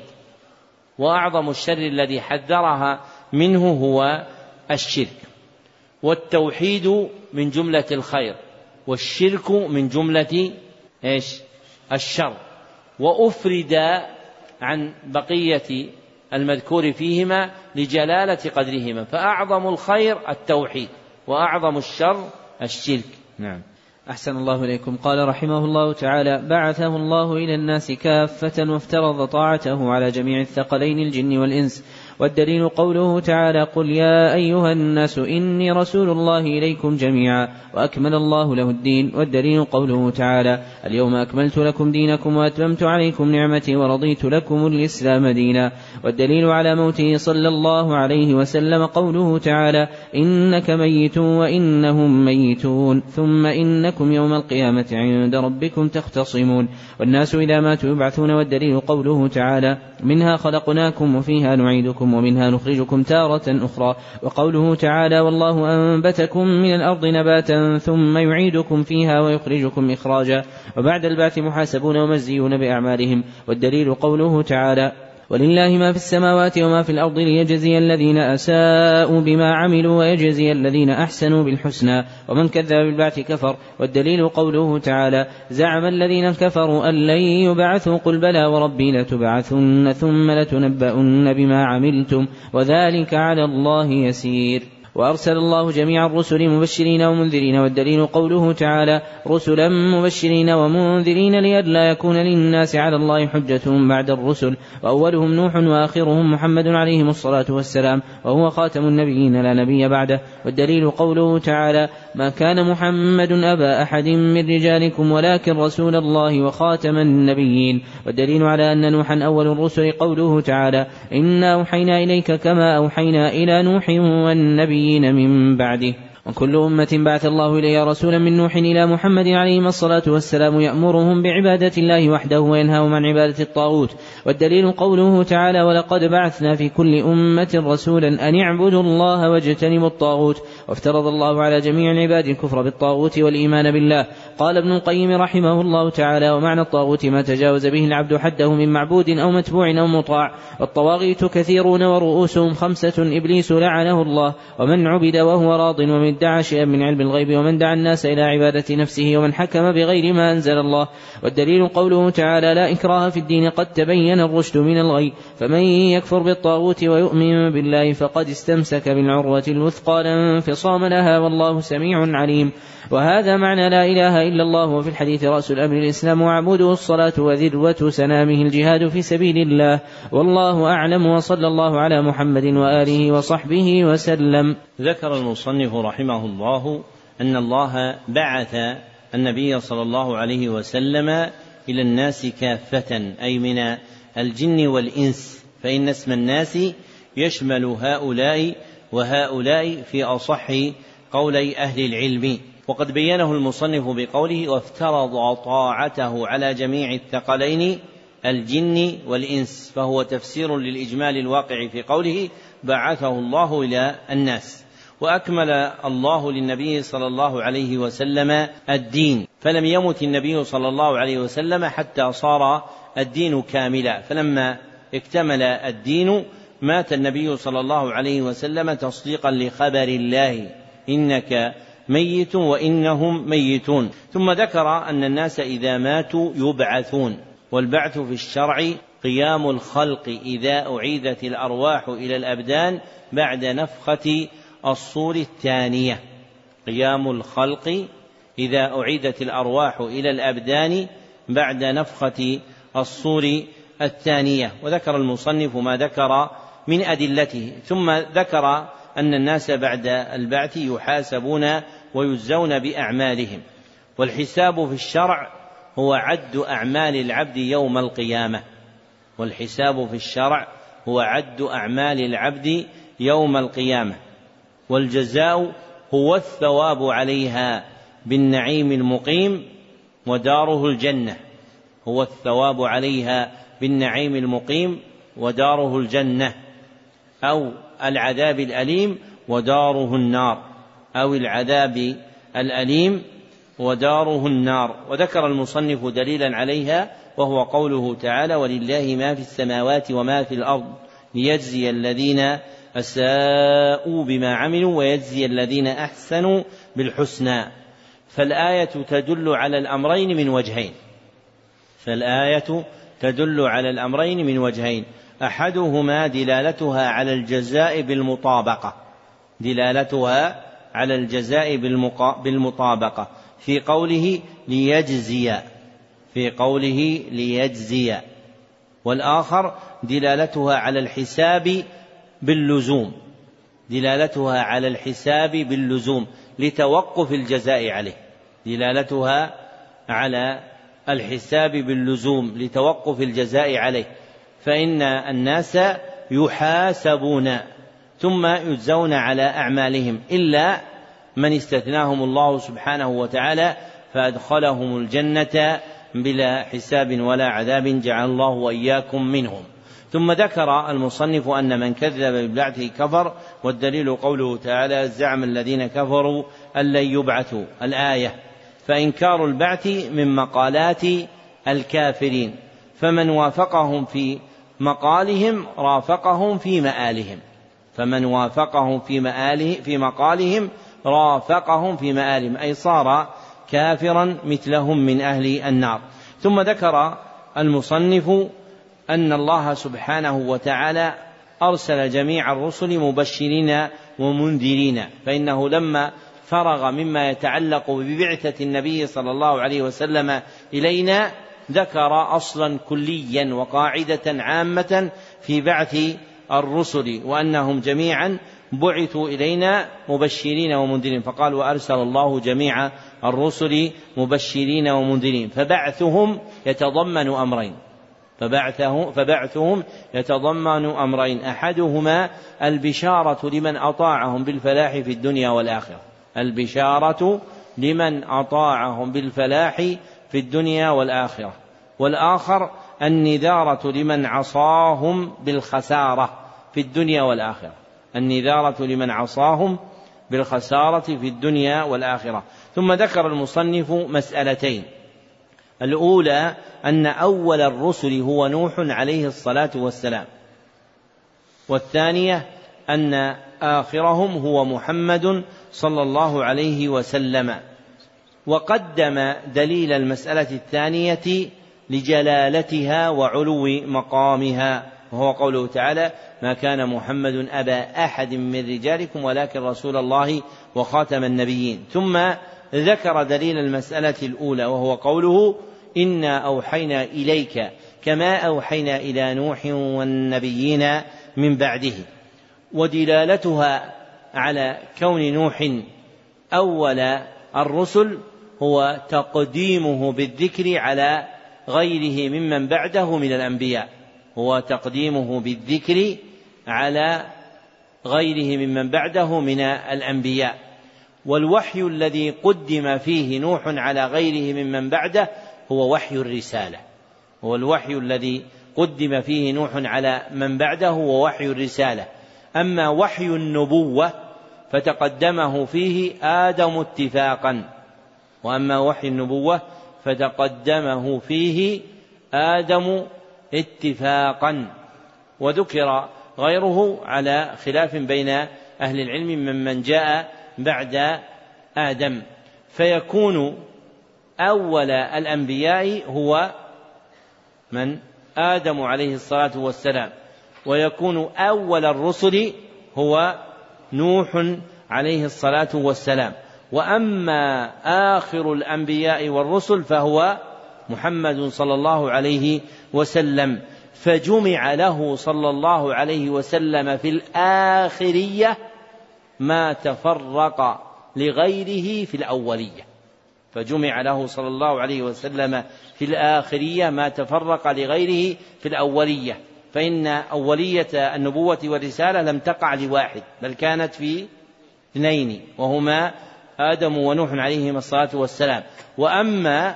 وأعظم الشر الذي حذرها منه هو الشرك. والتوحيد من جملة الخير والشرك من جملة إيش؟ الشر. وأفرد عن بقية المذكور فيهما لجلالة قدرهما فأعظم الخير التوحيد وأعظم الشر الشرك. نعم. أحسن الله إليكم. قال رحمه الله تعالى بعثه الله إلى الناس كافة وافترض طاعته على جميع الثقلين الجن والإنس. والدليل قوله تعالى قل يا أيها الناس إني رسول الله إليكم جميعا وأكمل الله له الدين والدليل قوله تعالى اليوم أكملت لكم دينكم وأتممت عليكم نعمتي ورضيت لكم الإسلام دينا والدليل على موته صلى الله عليه وسلم قوله تعالى إنك ميت وإنهم ميتون ثم إنكم يوم القيامة عند ربكم تختصمون والناس إذا ماتوا يبعثون والدليل قوله تعالى منها خلقناكم وفيها نعيدكم ومنها نخرجكم تارة أخرى. وقوله تعالى والله أنبتكم من الأرض نباتا ثم يعيدكم فيها ويخرجكم إخراجا. وبعد البعث محاسبون ومزيون بأعمالهم. والدليل قوله تعالى ولله ما في السماوات وما في الأرض ليجزي الذين أساءوا بما عملوا ويجزي الذين أحسنوا بالحسنى. ومن كذب بالبعث كفر والدليل قوله تعالى زعم الذين كفروا أن لن يبعثوا قل بلى وربي لتبعثن ثم لتنبؤن بما عملتم وذلك على الله يسير. وأرسل الله جميع الرسل مبشرين ومنذرين والدليل قوله تعالى رسلا مبشرين ومنذرين لئلا يكون للناس على الله حجة بعد الرسل وأولهم نوح وآخرهم محمد عليهم الصلاة والسلام وهو خاتم النبيين لا نبي بعده والدليل قوله تعالى ما كان محمد أبا أحد من رجالكم ولكن رسول الله وخاتم النبيين. والدليل على أن نوحا أول الرسل قوله تعالى إنا أوحينا إليك كما أوحينا إلى نوح والنبيين من بعده. وكل أمة بعث الله إليها رسولا من نوح إلى محمد عليه الصلاة والسلام يأمرهم بعبادة الله وحده وينهاهم عن عبادة الطاغوت. والدليل قوله تعالى ولقد بعثنا في كل أمة رسولا أن اعبدوا الله واجتنبوا الطاغوت وافترض الله على جميع العباد الكفر بالطاغوت والإيمان بالله. قال ابن القيم رحمه الله تعالى ومعنى الطاغوت ما تجاوز به العبد حده من معبود أو متبوع أو مطاع. والطواغيت كثيرون ورؤوسهم خمسة إبليس لعنه الله. ومن عبد وهو راض ومن ادعى شيئا من علم الغيب ومن دعا الناس إلى عبادة نفسه ومن حكم بغير ما أنزل الله. والدليل قوله تعالى لا إكراه في الدين قد تبين الرشد من الغي. فمن يكفر بالطاغوت ويؤمن بالله فقد استمسك بالعروة الوثقى لا انفصام لها والله سميع عليم. وهذا معنى لا إله إلا الله. وفي الحديث رأس الأمر الإسلام وعموده الصلاة وذروة سنامه الجهاد في سبيل الله. والله أعلم وصلى الله على محمد وآله وصحبه وسلم. ذكر المصنف رحمه الله أن الله بعث النبي صلى الله عليه وسلم إلى الناس كافة أي من الجن والإنس فإن اسم الناس يشمل هؤلاء وهؤلاء في أصح قولي أهل العلم. وقد بينه المصنف بقوله وافترض طاعته على جميع الثقلين الجن والإنس فهو تفسير للإجمال الواقع في قوله بعثه الله إلى الناس وأكمل الله للنبي صلى الله عليه وسلم الدين. فلم يمت النبي صلى الله عليه وسلم حتى صار الدين كاملا. فلما اكتمل الدين مات النبي صلى الله عليه وسلم تصديقا لخبر الله. إنك ميت وإنهم ميتون. ثم ذكر أن الناس إذا ماتوا يبعثون. والبعث في الشرع قيام الخلق إذا أعيدت الأرواح إلى الأبدان بعد نفخة الصور الثانية. قيام الخلق إذا أعيدت الأرواح إلى الأبدان بعد نفخة الصور الثانية. وذكر المصنف ما ذكر من أدلته. ثم ذكر أن الناس بعد البعث يحاسبون ويجزون بأعمالهم. والحساب في الشرع هو عد أعمال العبد يوم القيامة. والحساب في الشرع هو عد أعمال العبد يوم القيامة. والجزاء هو الثواب عليها بالنعيم المقيم وداره الجنة. هو الثواب عليها بالنعيم المقيم وداره الجنة. أو العذاب الأليم وداره النار. أو العذاب الأليم وداره النار. وذكر المصنف دليلا عليها وهو قوله تعالى ولله ما في السماوات وما في الأرض ليجزي الذين أساءوا بما عملوا ويجزي الذين أحسنوا بالحسنى. فالآية تدل على الأمرين من وجهين. فالآية تدل على الأمرين من وجهين. أحدهما دلالتها على الجزاء بالمطابقة. دلالتها على الجزاء بالمطابقة. في قوله ليجزي. في قوله ليجزي. والآخر دلالتها على الحساب باللزوم دلالتها على الحساب باللزوم لتوقف الجزاء عليه دلالتها على الحساب باللزوم لتوقف الجزاء عليه فإن الناس يحاسبون ثم يجزون على أعمالهم إلا من استثناهم الله سبحانه وتعالى فأدخلهم الجنة بلا حساب ولا عذاب جعل الله وإياكم منهم. ثم ذكر المصنف أن من كذب بالبعث كفر والدليل قوله تعالى زعم الذين كفروا أن لن يبعثوا. الآية فإنكار البعث من مقالات الكافرين فمن وافقهم في مقالهم رافقهم في مآلهم فمن وافقهم في مآله في مقالهم رافقهم في مآلهم. أي صار كافرا مثلهم من أهل النار. ثم ذكر المصنف أن الله سبحانه وتعالى أرسل جميع الرسل مبشرين ومنذرين فإنه لما فرغ مما يتعلق ببعثة النبي صلى الله عليه وسلم إلينا ذكر أصلا كليا وقاعدة عامة في بعث الرسل وأنهم جميعا بعثوا إلينا مبشرين ومنذرين فقال وأرسل الله جميع الرسل مبشرين ومنذرين فبعثهم يتضمن أمرين. فبعثه فبعثهم يتضمن أمرين. أحدهما البشارة لمن أطاعهم بالفلاح في الدنيا والآخرة. البشارة لمن أطاعهم بالفلاح في الدنيا والآخرة. والآخر النذارة لمن عصاهم بالخسارة في الدنيا والآخرة. النذارة لمن عصاهم بالخسارة في الدنيا والآخرة. ثم ذكر المصنف مسألتين. الأولى أن أول الرسل هو نوح عليه الصلاة والسلام. والثانية أن آخرهم هو محمد صلى الله عليه وسلم. وقدم دليل المسألة الثانية لجلالتها وعلو مقامها وهو قوله تعالى ما كان محمد أبا أحد من رجالكم ولكن رسول الله وخاتم النبيين ثم ذكر دليل المسألة الأولى وهو قوله إنا أوحينا إليك كما أوحينا إلى نوح والنبيين من بعده. ودلالتها على كون نوح أول الرسل هو تقديمه بالذكر على غيره ممن بعده من الأنبياء. هو تقديمه بالذكر على غيره ممن بعده من الأنبياء. والوحي الذي قدم فيه نوح على غيره ممن بعده هو وحي الرسالة. هو الوحي الذي قدم فيه نوح على من بعده هو وحي الرسالة. أما وحي النبوة فتقدمه فيه آدم اتفاقا. وأما وحي النبوة فتقدمه فيه آدم اتفاقا. وذكر غيره على خلاف بين أهل العلم ممن جاء بعد آدم. فيكون أول الأنبياء هو من؟ آدم عليه الصلاة والسلام. ويكون أول الرسل هو نوح عليه الصلاة والسلام. وأما آخر الأنبياء والرسل فهو محمد صلى الله عليه وسلم. فجمع له صلى الله عليه وسلم في الآخرية ما تفرق لغيره في الأولية. فجمع له صلى الله عليه وسلم في الآخرية ما تفرق لغيره في الأولية. فإن أولية النبوة والرسالة لم تقع لواحد بل كانت في اثنين وهما آدم ونوح عليهما الصلاة والسلام. وأما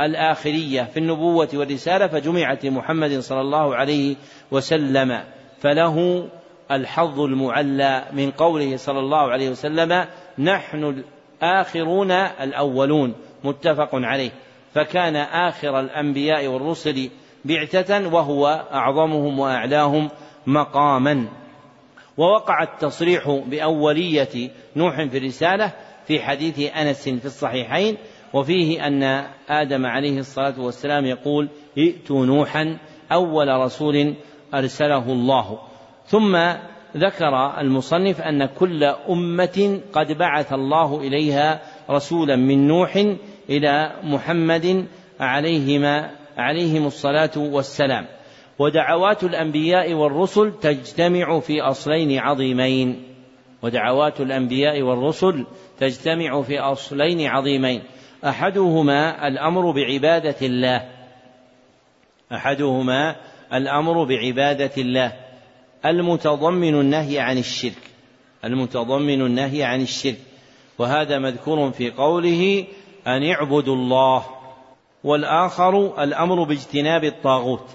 الآخرية في النبوة والرسالة فجمعت لمحمد صلى الله عليه وسلم. فله الحظ المعلى من قوله صلى الله عليه وسلم نحن الآخرون الأولون متفق عليه. فكان آخر الأنبياء والرسل بعثة وهو أعظمهم وأعلاهم مقاما. ووقع التصريح بأولية نوح في الرسالة في حديث أنس في الصحيحين وفيه أن آدم عليه الصلاة والسلام يقول ائتوا نوحا أول رسول أرسله الله. ثم ذكر المصنف أن كل أمة قد بعث الله إليها رسولا من نوح إلى محمد عليهما عليهم الصلاة والسلام. ودعوات الأنبياء والرسل تجتمع في أصلين عظيمين. ودعوات الأنبياء والرسل تجتمع في أصلين عظيمين. أحدهما الأمر بعبادة الله. أحدهما الأمر بعبادة الله. المتضمن النهي عن الشرك. المتضمن النهي عن الشرك. وهذا مذكور في قوله أن اعبدوا الله. والآخر الأمر باجتناب الطاغوت.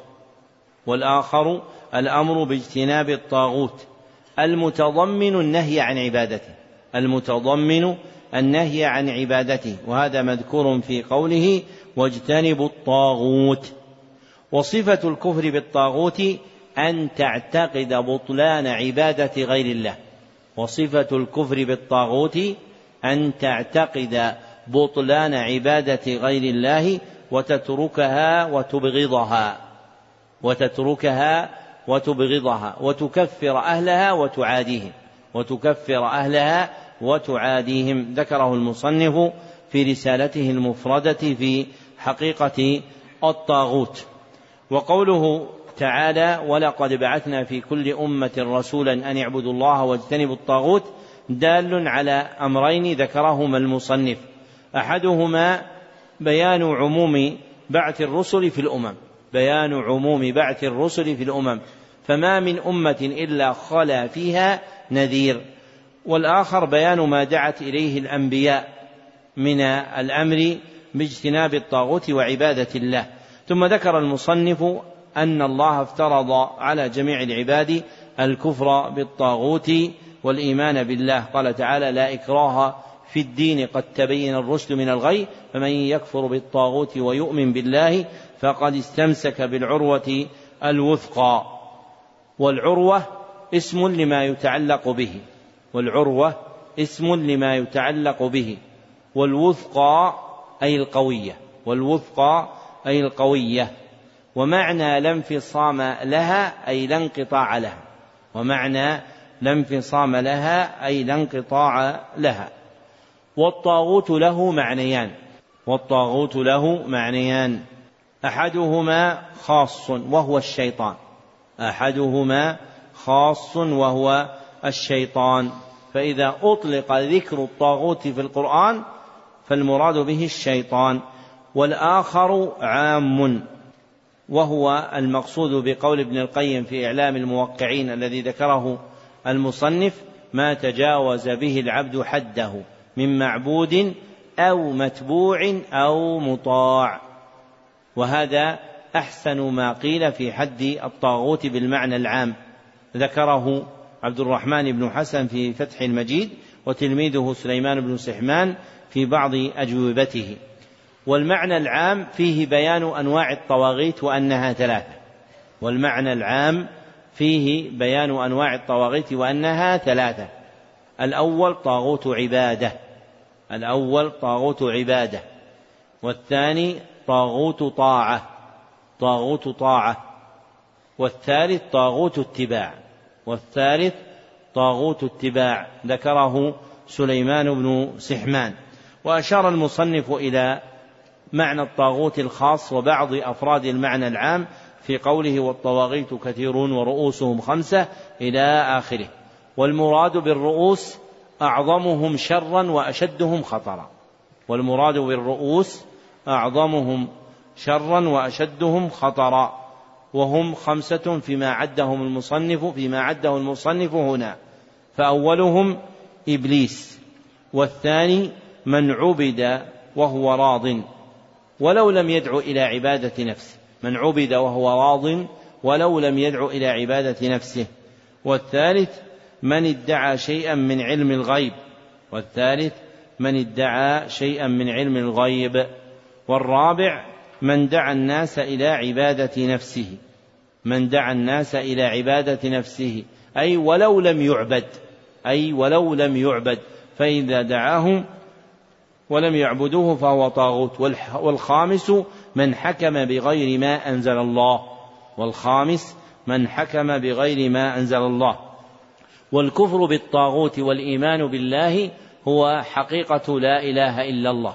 والآخر الأمر باجتناب الطاغوت. المتضمن النهي عن عبادته. المتضمن النهي عن عبادته. وهذا مذكور في قوله واجتنبوا الطاغوت. وصفة الكفر بالطاغوت أن تعتقد بطلان عبادة غير الله وصفة الكفر بالطاغوت أن تعتقد بطلان عبادة غير الله وتتركها وتبغضها وتتركها وتبغضها وتكفر أهلها وتعاديهم وتكفر أهلها وتعاديهم. ذكره المصنف في رسالته المفردة في حقيقة الطاغوت. وقوله تعالى ولقد بعثنا في كل أمة رسولا أن اعبدوا الله واجتنبوا الطاغوت دال على أمرين ذكرهما المصنف. أحدهما بيان عموم بعث الرسل في الأمم. بيان عموم بعث الرسل في الأمم. فما من أمة إلا خلا فيها نذير. والآخر بيان ما دعت إليه الأنبياء من الأمر باجتناب الطاغوت وعبادة الله. ثم ذكر المصنف أن الله افترض على جميع العباد الكفر بالطاغوت والإيمان بالله. قال تعالى لا إكراه في الدين قد تبين الرشد من الغي فمن يكفر بالطاغوت ويؤمن بالله فقد استمسك بالعروة الوثقى والعروة اسم لما يتعلق به. والعروة اسم لما يتعلق به. والوثقى أي القوية. والوثقى أي القوية. ومعنى لا انفصام لها أي لا انقطاع لها. ومعنى لا انفصام لها أي لا انقطاع لها. والطاغوت له معنيان. والطاغوت له معنيان. أحدهما خاص وهو الشيطان. أحدهما خاص وهو الشيطان. فإذا أطلق ذكر الطاغوت في القرآن فالمراد به الشيطان. والآخر عام. وهو المقصود بقول ابن القيم في إعلام الموقعين الذي ذكره المصنف ما تجاوز به العبد حده من معبود أو متبوع أو مطاع. وهذا أحسن ما قيل في حد الطاغوت بالمعنى العام. ذكره عبد الرحمن بن حسن في فتح المجيد وتلميذه سليمان بن سحمان في بعض أجوبته. والمعنى العام فيه بيان أنواع الطواغيت وأنها ثلاثة. والمعنى العام فيه بيان أنواع الطواغيت وأنها ثلاثة. الأول طاغوت عبادة. الأول طاغوت عبادة. والثاني طاغوت طاعة. طاغوت طاعة. والثالث طاغوت اتباع. والثالث طاغوت اتباع. ذكره سليمان بن سحمان. وأشار المصنف إلى معنى الطاغوت الخاص وبعض أفراد المعنى العام. في قوله والطواغيت كثيرون ورؤوسهم خمسة إلى آخره. والمراد بالرؤوس أعظمهم شرا وأشدهم خطرا. والمراد بالرؤوس أعظمهم شرا وأشدهم خطرا. وهم خمسة فيما عدهم المصنف فيما عده المصنف هنا. فأولهم إبليس والثاني من عبد وهو راض. ولو لم يدع إلى عبادة نفسه من عبد وهو راض ولو لم يدع إلى عبادة نفسه. والثالث من ادعى شيئا من علم الغيب. والثالث من ادعى شيئا من علم الغيب. والرابع من دعا الناس إلى عبادة نفسه. من دعا الناس إلى عبادة نفسه. أي ولو لم يعبد. أي ولو لم يعبد. فإذا دعاهم ولم يعبدوه فهو طاغوت. والخامس من حكم بغير ما أنزل الله. والخامس من حكم بغير ما أنزل الله. والكفر بالطاغوت والإيمان بالله هو حقيقة لا إله إلا الله.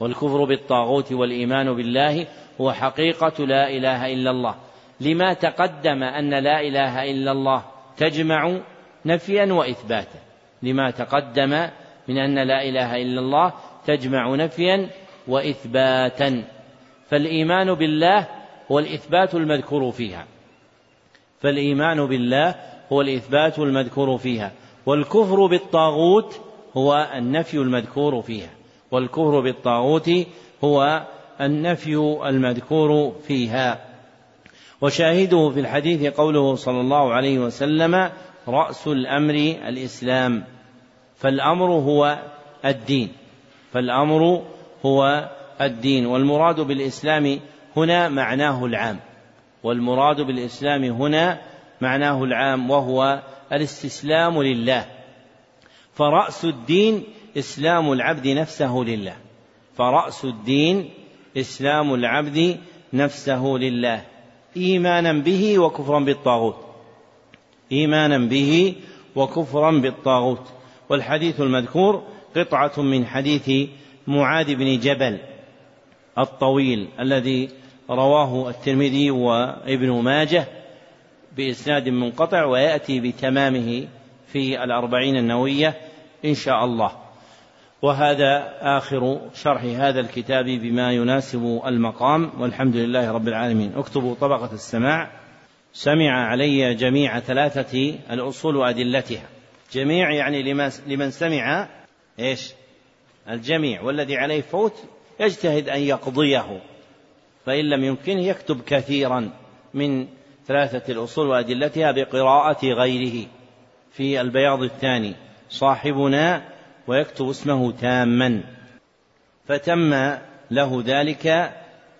والكفر بالطاغوت والإيمان بالله هو حقيقة لا إله إلا الله. لما تقدم أن لا إله إلا الله تجمع نفيا وإثباتا. لما تقدم من أن لا إله إلا الله تجمع نفيا وإثباتا. فالإيمان بالله هو الإثبات المذكور فيها. فالإيمان بالله هو الإثبات المذكور فيها. والكفر بالطاغوت هو النفي المذكور فيها. والكفر بالطاغوت هو النفي المذكور فيها. وشاهده في الحديث قوله صلى الله عليه وسلم رأس الأمر الإسلام. فالأمر هو الدين. فالأمر هو الدين والمراد بالإسلام هنا معناه العام. والمراد بالإسلام هنا معناه العام وهو الاستسلام لله. فرأس الدين إسلام العبد نفسه لله. فرأس الدين إسلام العبد نفسه لله. إيمانا به وكفرا بالطاغوت. إيمانا به وكفرا بالطاغوت. والحديث المذكور قطعة من حديث معاذ بن جبل الطويل الذي رواه الترمذي وابن ماجه بإسناد منقطع ويأتي بتمامه في الأربعين النووية إن شاء الله. وهذا آخر شرح هذا الكتاب بما يناسب المقام. والحمد لله رب العالمين. اكتبوا طبقة السماع. سمع علي جميع ثلاثة الأصول وأدلتها. جميع يعني لمن سمع إيش؟ الجميع والذي عليه فوت يجتهد أن يقضيه. فإن لم يمكنه يكتب كثيرا من ثلاثة الأصول وأدلتها بقراءة غيره. في البياض الثاني صاحبنا ويكتب اسمه تاما. فتم له ذلك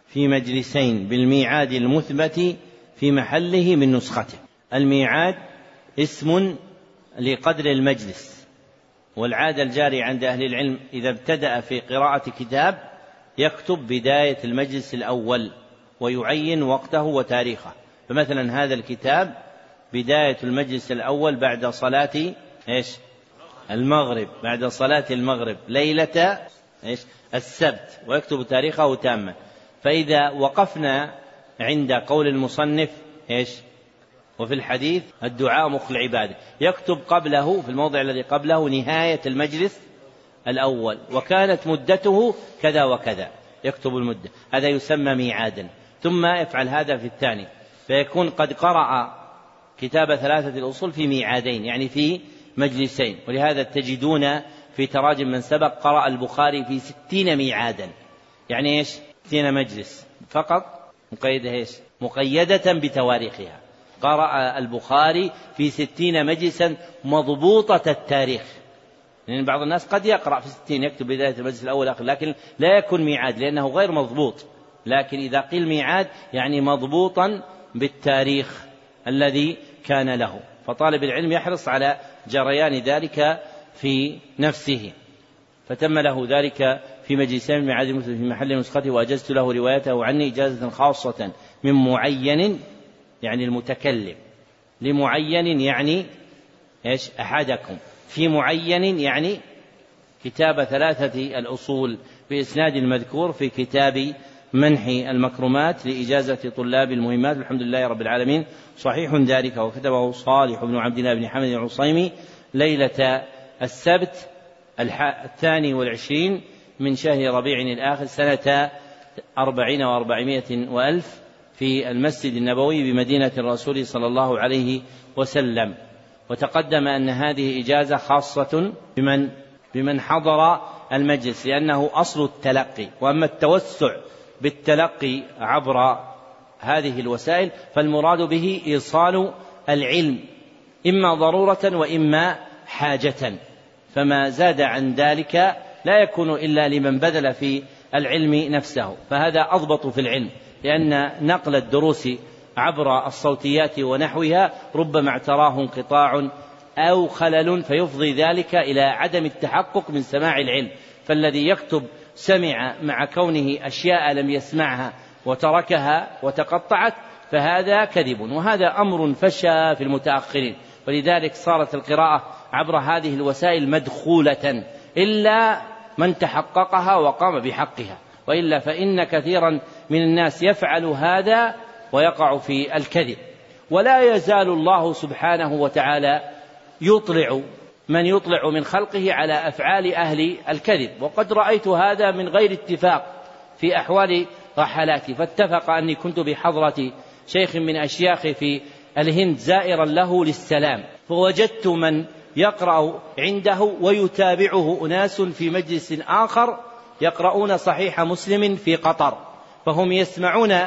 في مجلسين بالميعاد المثبت في محله من نسخته. الميعاد اسم لقدر المجلس. والعادة الجارية عند أهل العلم إذا ابتدأ في قراءة كتاب يكتب بداية المجلس الأول ويعين وقته وتاريخه فمثلا هذا الكتاب بداية المجلس الأول بعد صلاة إيش؟ المغرب بعد صلاة المغرب ليلة إيش؟ السبت ويكتب تاريخه تاما فإذا وقفنا عند قول المصنف إيش؟ وفي الحديث الدعاء مخ العبادة يكتب قبله في الموضع الذي قبله نهاية المجلس الأول. وكانت مدته كذا وكذا. يكتب المدة. هذا يسمى ميعادا. ثم يفعل هذا في الثاني. فيكون قد قرأ كتاب ثلاثة الأصول في ميعادين يعني في مجلسين. ولهذا تجدون في تراجم من سبق قرأ البخاري في ستين ميعادا. يعني إيش؟ ستين مجلس فقط. مقيدة إيش؟ مقيدة بتواريخها. قرأ البخاري في ستين مجلسا مضبوطة التاريخ. لأن بعض الناس قد يقرأ في ستين يكتب بداية المجلس الأول والآخر لكن لا يكون ميعاد لأنه غير مضبوط. لكن إذا قيل ميعاد يعني مضبوطا بالتاريخ الذي كان له. فطالب العلم يحرص على جريان ذلك في نفسه. فتم له ذلك في مجلسين من المسلم في محل نسخته وأجزت له روايته عني إجازة خاصة من معين يعني المتكلم. لمعين يعني إيش؟ أحدكم. في معين يعني كتاب ثلاثة الأصول بإسناد المذكور في كتاب منح المكرمات لإجازة طلاب المهمات. الحمد لله رب العالمين. صحيح ذلك وكتبه صالح بن عبد الله بن حمد العصيمي ليلة السبت الثاني والعشرين من شهر ربيع الآخر سنة أربعين وأربعمائة وألف. في المسجد النبوي بمدينة الرسول صلى الله عليه وسلم. وتقدم أن هذه إجازة خاصة بمن بمن حضر المجلس لأنه أصل التلقي. وأما التوسع بالتلقي عبر هذه الوسائل فالمراد به إيصال العلم إما ضرورة وإما حاجة. فما زاد عن ذلك لا يكون إلا لمن بذل في العلم نفسه. فهذا أضبط في العلم. لأن نقل الدروس عبر الصوتيات ونحوها ربما اعتراه انقطاع أو خلل فيفضي ذلك إلى عدم التحقق من سماع العلم. فالذي يكتب سمع مع كونه أشياء لم يسمعها وتركها وتقطعت فهذا كذب وهذا أمر فشى في المتأخرين. ولذلك صارت القراءة عبر هذه الوسائل مدخولة إلا من تحققها وقام بحقها. وإلا فإن كثيرا من الناس يفعل هذا ويقع في الكذب. ولا يزال الله سبحانه وتعالى يطلع من يطلع من خلقه على أفعال أهل الكذب. وقد رأيت هذا من غير اتفاق في أحوال رحلاتي. فاتفق أني كنت بحضرة شيخ من اشياخي في الهند زائرا له للسلام. فوجدت من يقرأ عنده ويتابعه أناس في مجلس آخر يقرؤون صحيح مسلم في قطر. فهم يسمعون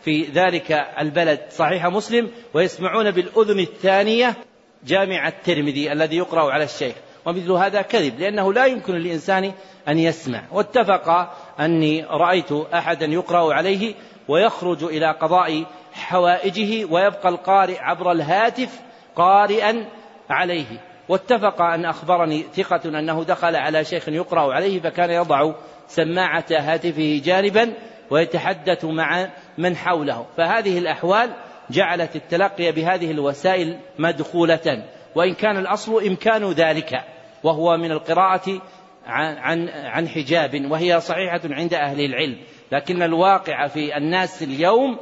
في ذلك البلد. صحيح مسلم. ويسمعون بالأذن الثانية جامع الترمذي الذي يقرأ على الشيخ. ومثل هذا كذب لأنه لا يمكن للإنسان أن يسمع. واتفق أني رأيت أحدا يقرأ عليه ويخرج إلى قضاء حوائجه ويبقى القارئ عبر الهاتف قارئا عليه. واتفق أن أخبرني ثقة أنه دخل على شيخ يقرأ عليه فكان يضع سماعة هاتفه جانبا ويتحدث مع من حوله. فهذه الأحوال جعلت التلقي بهذه الوسائل مدخولة. وإن كان الأصل إمكان ذلك. وهو من القراءة عن عن عن حجاب. وهي صحيحة عند أهل العلم. لكن الواقع في الناس اليوم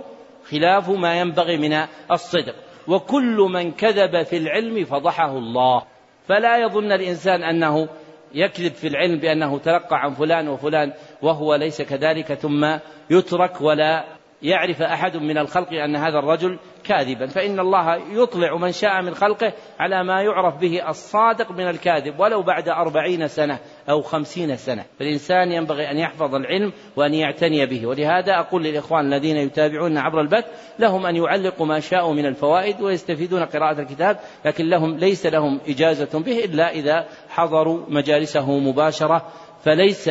خلاف ما ينبغي من الصدق. وكل من كذب في العلم فضحه الله. فلا يظن الإنسان أنه يكذب في العلم بأنه تلقى عن فلان وفلان وهو ليس كذلك ثم يترك ولا يعرف أحد من الخلق أن هذا الرجل كاذبا. فإن الله يطلع من شاء من خلقه على ما يعرف به الصادق من الكاذب ولو بعد أربعين سنة أو خمسين سنة. فالإنسان ينبغي أن يحفظ العلم وأن يعتني به. ولهذا أقول للإخوان الذين يتابعون عبر البث لهم أن يعلقوا ما شاءوا من الفوائد ويستفيدون قراءة الكتاب لكن لهم ليس لهم إجازة به إلا إذا حضروا مجالسه مباشرة فليس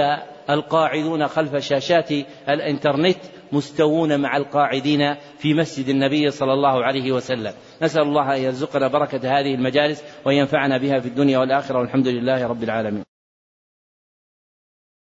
القاعدون خلف شاشات الإنترنت مستوون مع القاعدين في مسجد النبي صلى الله عليه وسلم. نسأل الله أن يرزقنا بركة هذه المجالس وأن ينفعنا بها في الدنيا والآخرة والحمد لله رب العالمين.